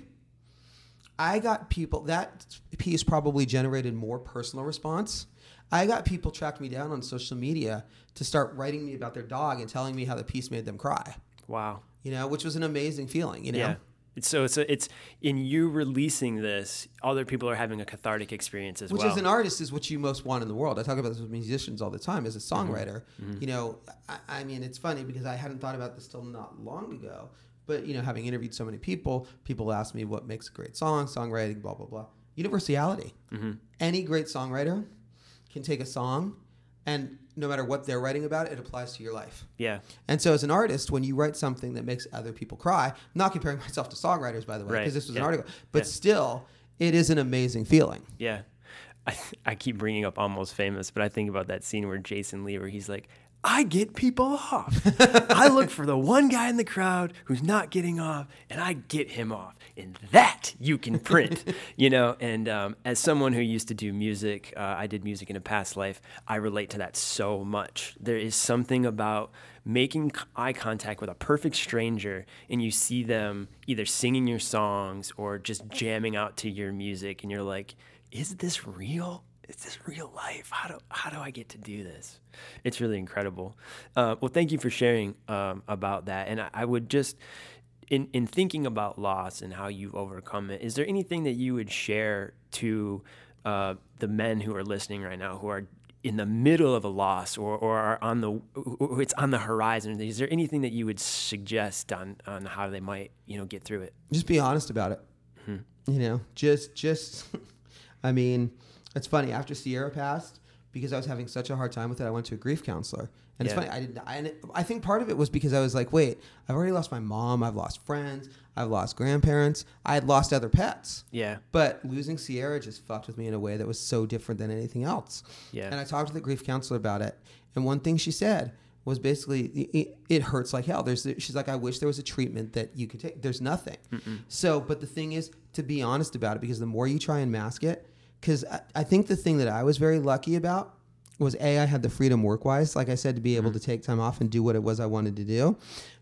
i got people that piece probably generated more personal response i got people tracked me down on social media to start writing me about their dog and telling me how the piece made them cry Wow. you know, which was an amazing feeling, you know. Yeah. So it's a, it's in you releasing this, other people are having a cathartic experience as Which well. Which as an artist is what you most want in the world. I talk about this with musicians all the time. As a mm-hmm. songwriter, mm-hmm. you know, I, I mean, it's funny because I hadn't thought about this till not long ago. But you know, having interviewed so many people, people ask me what makes a great song, songwriting, blah blah blah. Universality. Mm-hmm. Any great songwriter can take a song, and no matter what they're writing about, it applies to your life. yeah. And so, as an artist, when you write something that makes other people cry, I'm not comparing myself to songwriters, by the way, Right. because this was Yeah. an article, but Yeah. still, it is an amazing feeling. Yeah. I, I keep bringing up Almost Famous, but I think about that scene where Jason Lee, where he's like, I get people off. I look for the one guy in the crowd who's not getting off, and I get him off. And that you can print, you know. And um, as someone who used to do music, uh, I did music in a past life, I relate to that so much. There is something about making eye contact with a perfect stranger and you see them either singing your songs or just jamming out to your music, and you're like, is this real? Is this real life? How do how do I get to do this? It's really incredible. Uh, well, thank you for sharing um, about that. And I, I would just, in in thinking about loss and how you've overcome it, is there anything that you would share to uh, the men who are listening right now who are in the middle of a loss or, or are on the it's on the horizon? Is there anything that you would suggest on on how they might you know get through it? Just be honest about it. You know, just just I mean, it's funny. After Sierra passed, because I was having such a hard time with it, I went to a grief counselor. And it's funny. I didn't. I, I think part of it was because I was like, wait, I've already lost my mom. I've lost friends. I've lost grandparents. I had lost other pets. Yeah, But losing Sierra just fucked with me in a way that was so different than anything else. Yeah. And I talked to the grief counselor about it, and one thing she said was basically, it, it hurts like hell. There's, she's like, I wish there was a treatment that you could take. There's nothing. So, but the thing is to be honest about it, because the more you try and mask it, because I, I think the thing that I was very lucky about was a I had the freedom work wise, like I said, to be able mm-hmm. to take time off and do what it was I wanted to do.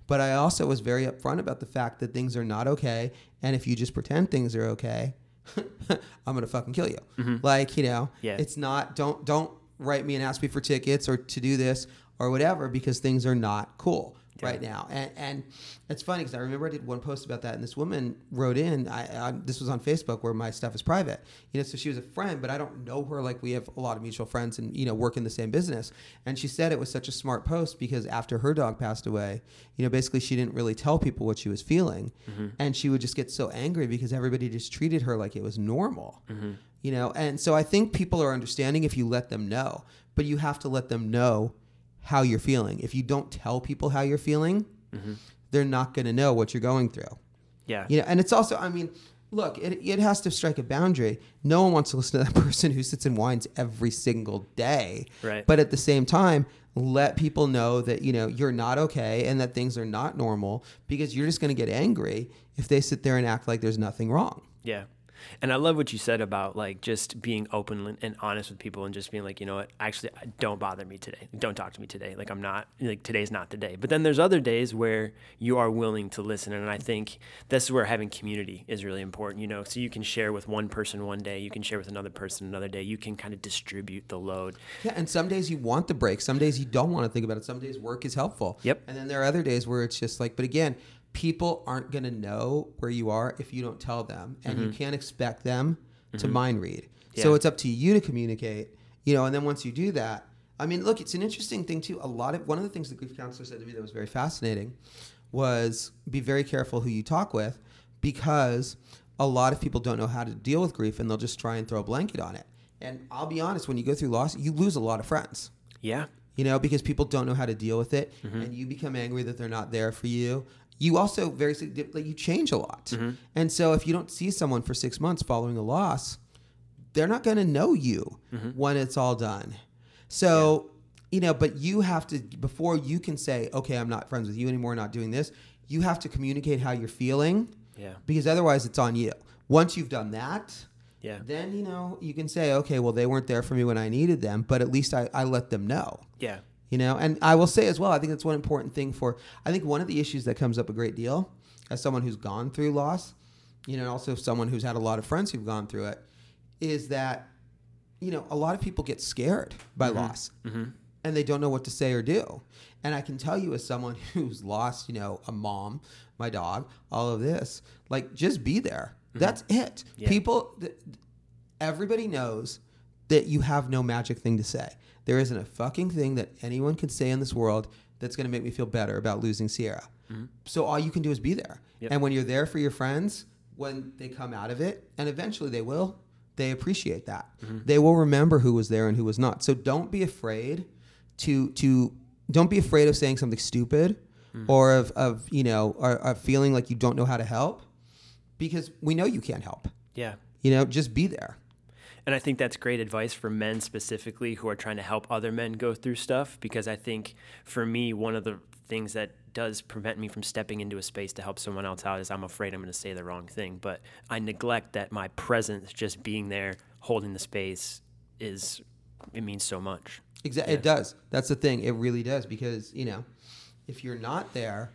But I also was very upfront about the fact that things are not okay, and if you just pretend things are okay, I'm gonna fucking kill you. Mm-hmm. Like you know, Yeah. it's not. Don't don't write me and ask me for tickets or to do this or whatever because things are not cool. Right now. And and it's funny because I remember I did one post about that, and this woman wrote in. I, I this was on Facebook where my stuff is private. You know, so she was a friend, but I don't know her. Like we have a lot of mutual friends, and you know, work in the same business. And she said it was such a smart post because after her dog passed away, you know, basically she didn't really tell people what she was feeling, mm-hmm. and she would just get so angry because everybody just treated her like it was normal. Mm-hmm. You know, and so I think people are understanding if you let them know, but you have to let them know how you're feeling. If you don't tell people how you're feeling, mm-hmm. they're not going to know what you're going through. Yeah. You know, and it's also, I mean, look, it, it has to strike a boundary. No one wants to listen to that person who sits and whines every single day. Right. But at the same time, let people know that, you know, you're not okay and that things are not normal because you're just going to get angry if they sit there and act like there's nothing wrong. Yeah. And I love what you said about like just being open and honest with people and just being like, you know what, actually, don't bother me today. Don't talk to me today. Like, I'm not, like, today's not the day. But then there's other days where you are willing to listen. And I think this is where having community is really important, you know, so you can share with one person one day, you can share with another person another day. You can kind of distribute the load. Yeah, and some days you want the break. Some days you don't want to think about it. Some days work is helpful. Yep. And then there are other days where it's just like, but again, people aren't going to know where you are if you don't tell them, and you mm-hmm. can't expect them to mm-hmm. mind read. So it's up to you to communicate, you know. And then once you do that, I mean, look, it's an interesting thing too. A lot of one of the things the grief counselor said to me that was very fascinating was be very careful who you talk with because a lot of people don't know how to deal with grief and they'll just try and throw a blanket on it. And I'll be honest, when you go through loss, you lose a lot of friends Yeah. you know, because people don't know how to deal with it, mm-hmm. and you become angry that they're not there for you. You also very like you change a lot, mm-hmm. and so if you don't see someone for six months following a loss, they're not going to know you mm-hmm. when it's all done. So you know, but you have to before you can say, okay, I'm not friends with you anymore, not doing this. You have to communicate how you're feeling, Yeah. because otherwise it's on you. Once you've done that, Yeah. then you know you can say, okay, well they weren't there for me when I needed them, but at least I, I let them know Yeah. You know? And i will say as well i think that's one important thing for i think one of the issues that comes up a great deal as someone who's gone through loss you know and also someone who's had a lot of friends who've gone through it is that you know a lot of people get scared by mm-hmm. loss. Mm-hmm. And they don't know what to say or do. And i can tell you as someone who's lost you know a mom my dog all of this like just be there. Mm-hmm. That's it. Yeah. people th- everybody knows that you have no magic thing to say. There isn't a fucking thing that anyone can say in this world that's going to make me feel better about losing Sierra. Mm-hmm. So all you can do is be there. Yep. And when you're there for your friends, when they come out of it, and eventually they will, they appreciate that. Mm-hmm. They will remember who was there and who was not. So don't be afraid to to don't be afraid of saying something stupid mm. or of, of you know or, of feeling like you don't know how to help because we know you can't help. Yeah. You know, just be there. And I think that's great advice for men specifically who are trying to help other men go through stuff because I think for me, one of the things that does prevent me from stepping into a space to help someone else out is I'm afraid I'm going to say the wrong thing. But I neglect that my presence, just being there, holding the space, is it means so much. Exactly, it does. That's the thing. It really does because you know, if you're not there,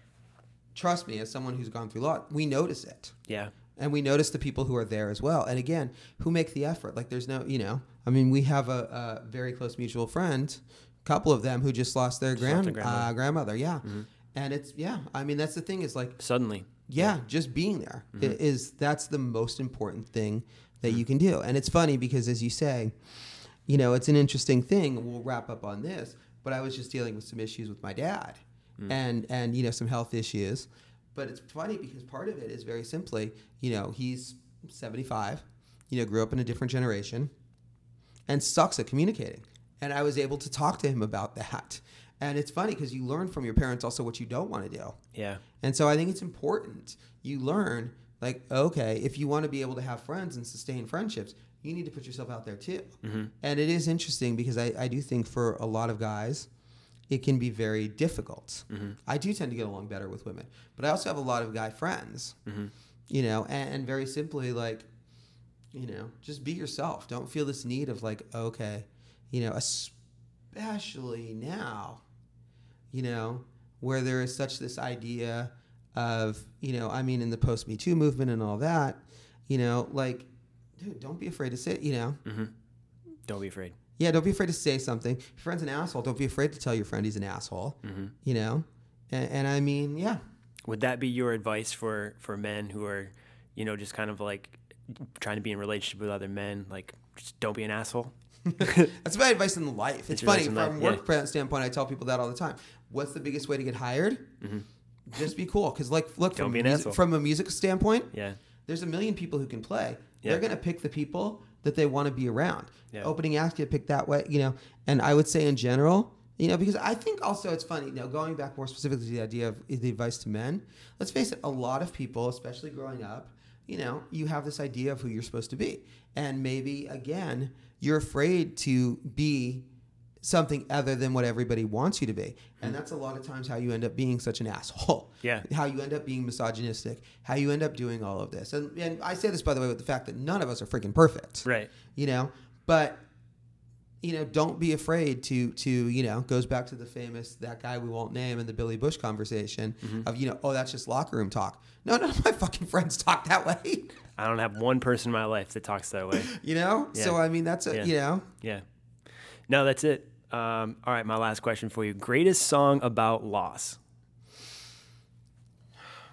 trust me, as someone who's gone through a lot, we notice it, Yeah. And we notice the people who are there as well. And again, who make the effort? Like, there's no, you know, I mean, we have a, a very close mutual friend, a couple of them who just lost their lost grand their grandmother. Uh, grandmother. Yeah, and it's yeah. I mean, that's the thing is like Suddenly. yeah, just being there Mm-hmm. is that's the most important thing that you can do. And it's funny because as you say, you know, it's an interesting thing. We'll wrap up on this, but I was just dealing with some issues with my dad Mm. and and you know some health issues. But it's funny because part of it is very simply, you know, he's 75, you know, grew up in a different generation and sucks at communicating. And I was able to talk to him about that. And it's funny because you learn from your parents also what you don't want to do. Yeah. And so I think it's important you learn like okay, if you want to be able to have friends and sustain friendships, you need to put yourself out there too. Mm-hmm. And it is interesting because I, I do think for a lot of guys, it can be very difficult. Mm-hmm. I do tend to get along better with women, but I also have a lot of guy friends, mm-hmm. you know, and, and very simply like, you know, just be yourself. Don't feel this need of like, okay, you know, especially now, you know, where there is such this idea of, you know, I mean, in the post Me Too movement and all that, you know, like, dude, don't be afraid to say, you know, mm-hmm. Don't be afraid. Yeah, don't be afraid to say something. If your friend's an asshole, don't be afraid to tell your friend he's an asshole. You know, And, and I mean, yeah, Would that be your advice for for men who are, you know, just kind of like trying to be in relationship with other men? Like, just don't be an asshole. That's my advice in life. It's, funny from life, work standpoint. I tell people that all the time. What's the biggest way to get hired? Just be cool. Because like, look Mm-hmm. Don't from, be an music, asshole. from a music standpoint, Yeah. there's a million people who can play. Yeah. They're gonna pick the people that they want to be around. Yeah. Opening acts get picked that way, you know. And I would say in general, you know, because I think also it's funny. Now going back more specifically to the idea of the advice to men. Let's face it, a lot of people, especially growing up, you know, you have this idea of who you're supposed to be, and maybe again, you're afraid to be something other than what everybody wants you to be. And that's a lot of times how you end up being such an asshole. Yeah. How you end up being misogynistic, how you end up doing all of this. And, and I say this, by the way, with the fact that none of us are freaking perfect. Right. You know, but, you know, don't be afraid to, to, you know, goes back to the famous, that guy we won't name in the Billy Bush conversation Mm-hmm. of, you know, oh, that's just locker room talk. No, none of my fucking friends talk that way. I don't have one person in my life that talks that way. you know? Yeah. So, I mean, that's a, Yeah. you know, Yeah. No, that's it. Um, all right, my last question for you. Greatest song about loss.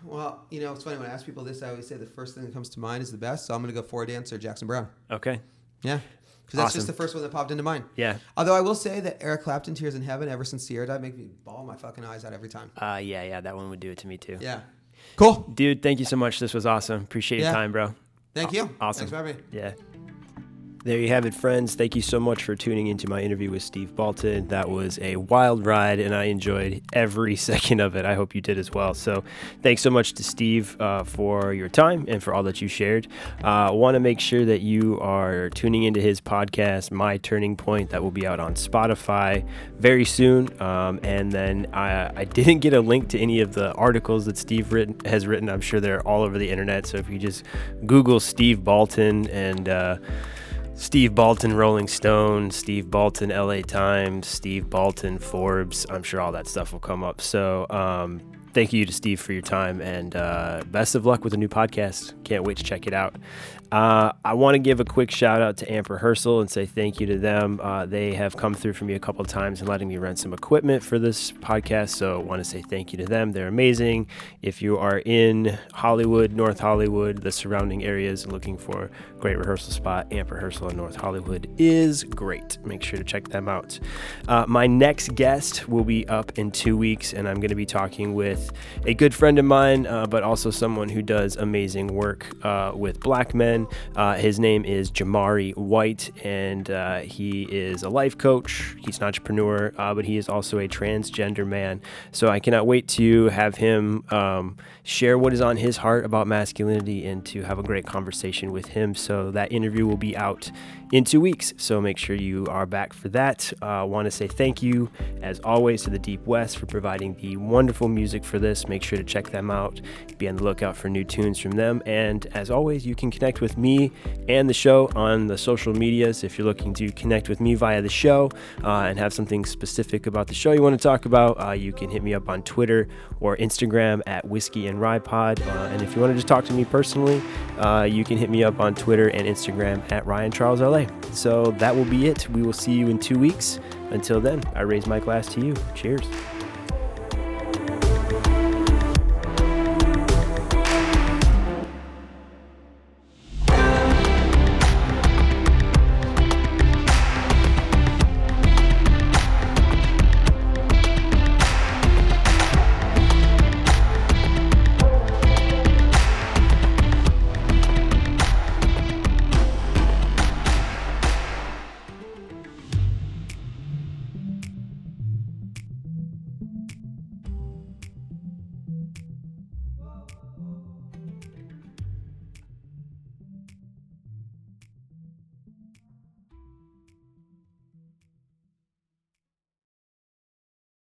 Well, you know, it's funny when I ask people this, I always say the first thing that comes to mind is the best. So I'm going to go for a dancer, Jackson Browne. Okay. Yeah. Because that's Awesome. just the first one that popped into mind. Yeah. Although I will say that Eric Clapton, Tears in Heaven, ever since Sierra died, make me ball my fucking eyes out every time. Uh, yeah, yeah, that one would do it to me too. Yeah. Cool. Dude, thank you so much. This was awesome. Appreciate your time, bro. Thank you. Awesome. Thanks for having me. Yeah. There you have it, friends. Thank you so much for tuning into my interview with Steve Baltin. That was a wild ride, and I enjoyed every second of it. I hope you did as well. So, thanks so much to Steve uh, for your time and for all that you shared. I uh, want to make sure that you are tuning into his podcast, My Turning Point, that will be out on Spotify very soon. Um, and then I, I didn't get a link to any of the articles that Steve written, has written. I'm sure they're all over the internet. So, if you just Google Steve Baltin and uh, Steve Baltin, Rolling Stone, Steve Baltin, LA Times, Steve Baltin, Forbes. I'm sure all that stuff will come up. So, um, thank you to Steve for your time and uh, best of luck with the new podcast. Can't wait to check it out. Uh, I want to give a quick shout out to Amp Rehearsal and say thank you to them. Uh, they have come through for me a couple of times and letting me rent some equipment for this podcast. So, I want to say thank you to them. They're amazing. If you are in Hollywood, North Hollywood, the surrounding areas, looking for a great rehearsal spot, Amp Rehearsal in North Hollywood is great. Make sure to check them out. Uh, my next guest will be up in two weeks, and I'm going to be talking with a good friend of mine, uh, but also someone who does amazing work uh, with black men. Uh, his name is Jamari White, and uh, he is a life coach. He's an entrepreneur, uh, but he is also a transgender man. So I cannot wait to have him um, share what is on his heart about masculinity and to have a great conversation with him. So that interview will be out in two weeks. So make sure you are back for that. I uh, want to say thank you, as always, to the Deep West for providing the wonderful music for this. Make sure to check them out. Be on the lookout for new tunes from them. And as always, you can connect with me and the show on the social medias. If you're looking to connect with me via the show uh, and have something specific about the show you want to talk about, uh, you can hit me up on Twitter or Instagram at Whiskey and Rye Pod. Uh, and if you want to just talk to me personally, uh, you can hit me up on Twitter and Instagram at Ryan Charles LA. So that will be it. We will see you in two weeks. Until then, I raise my glass to you. Cheers.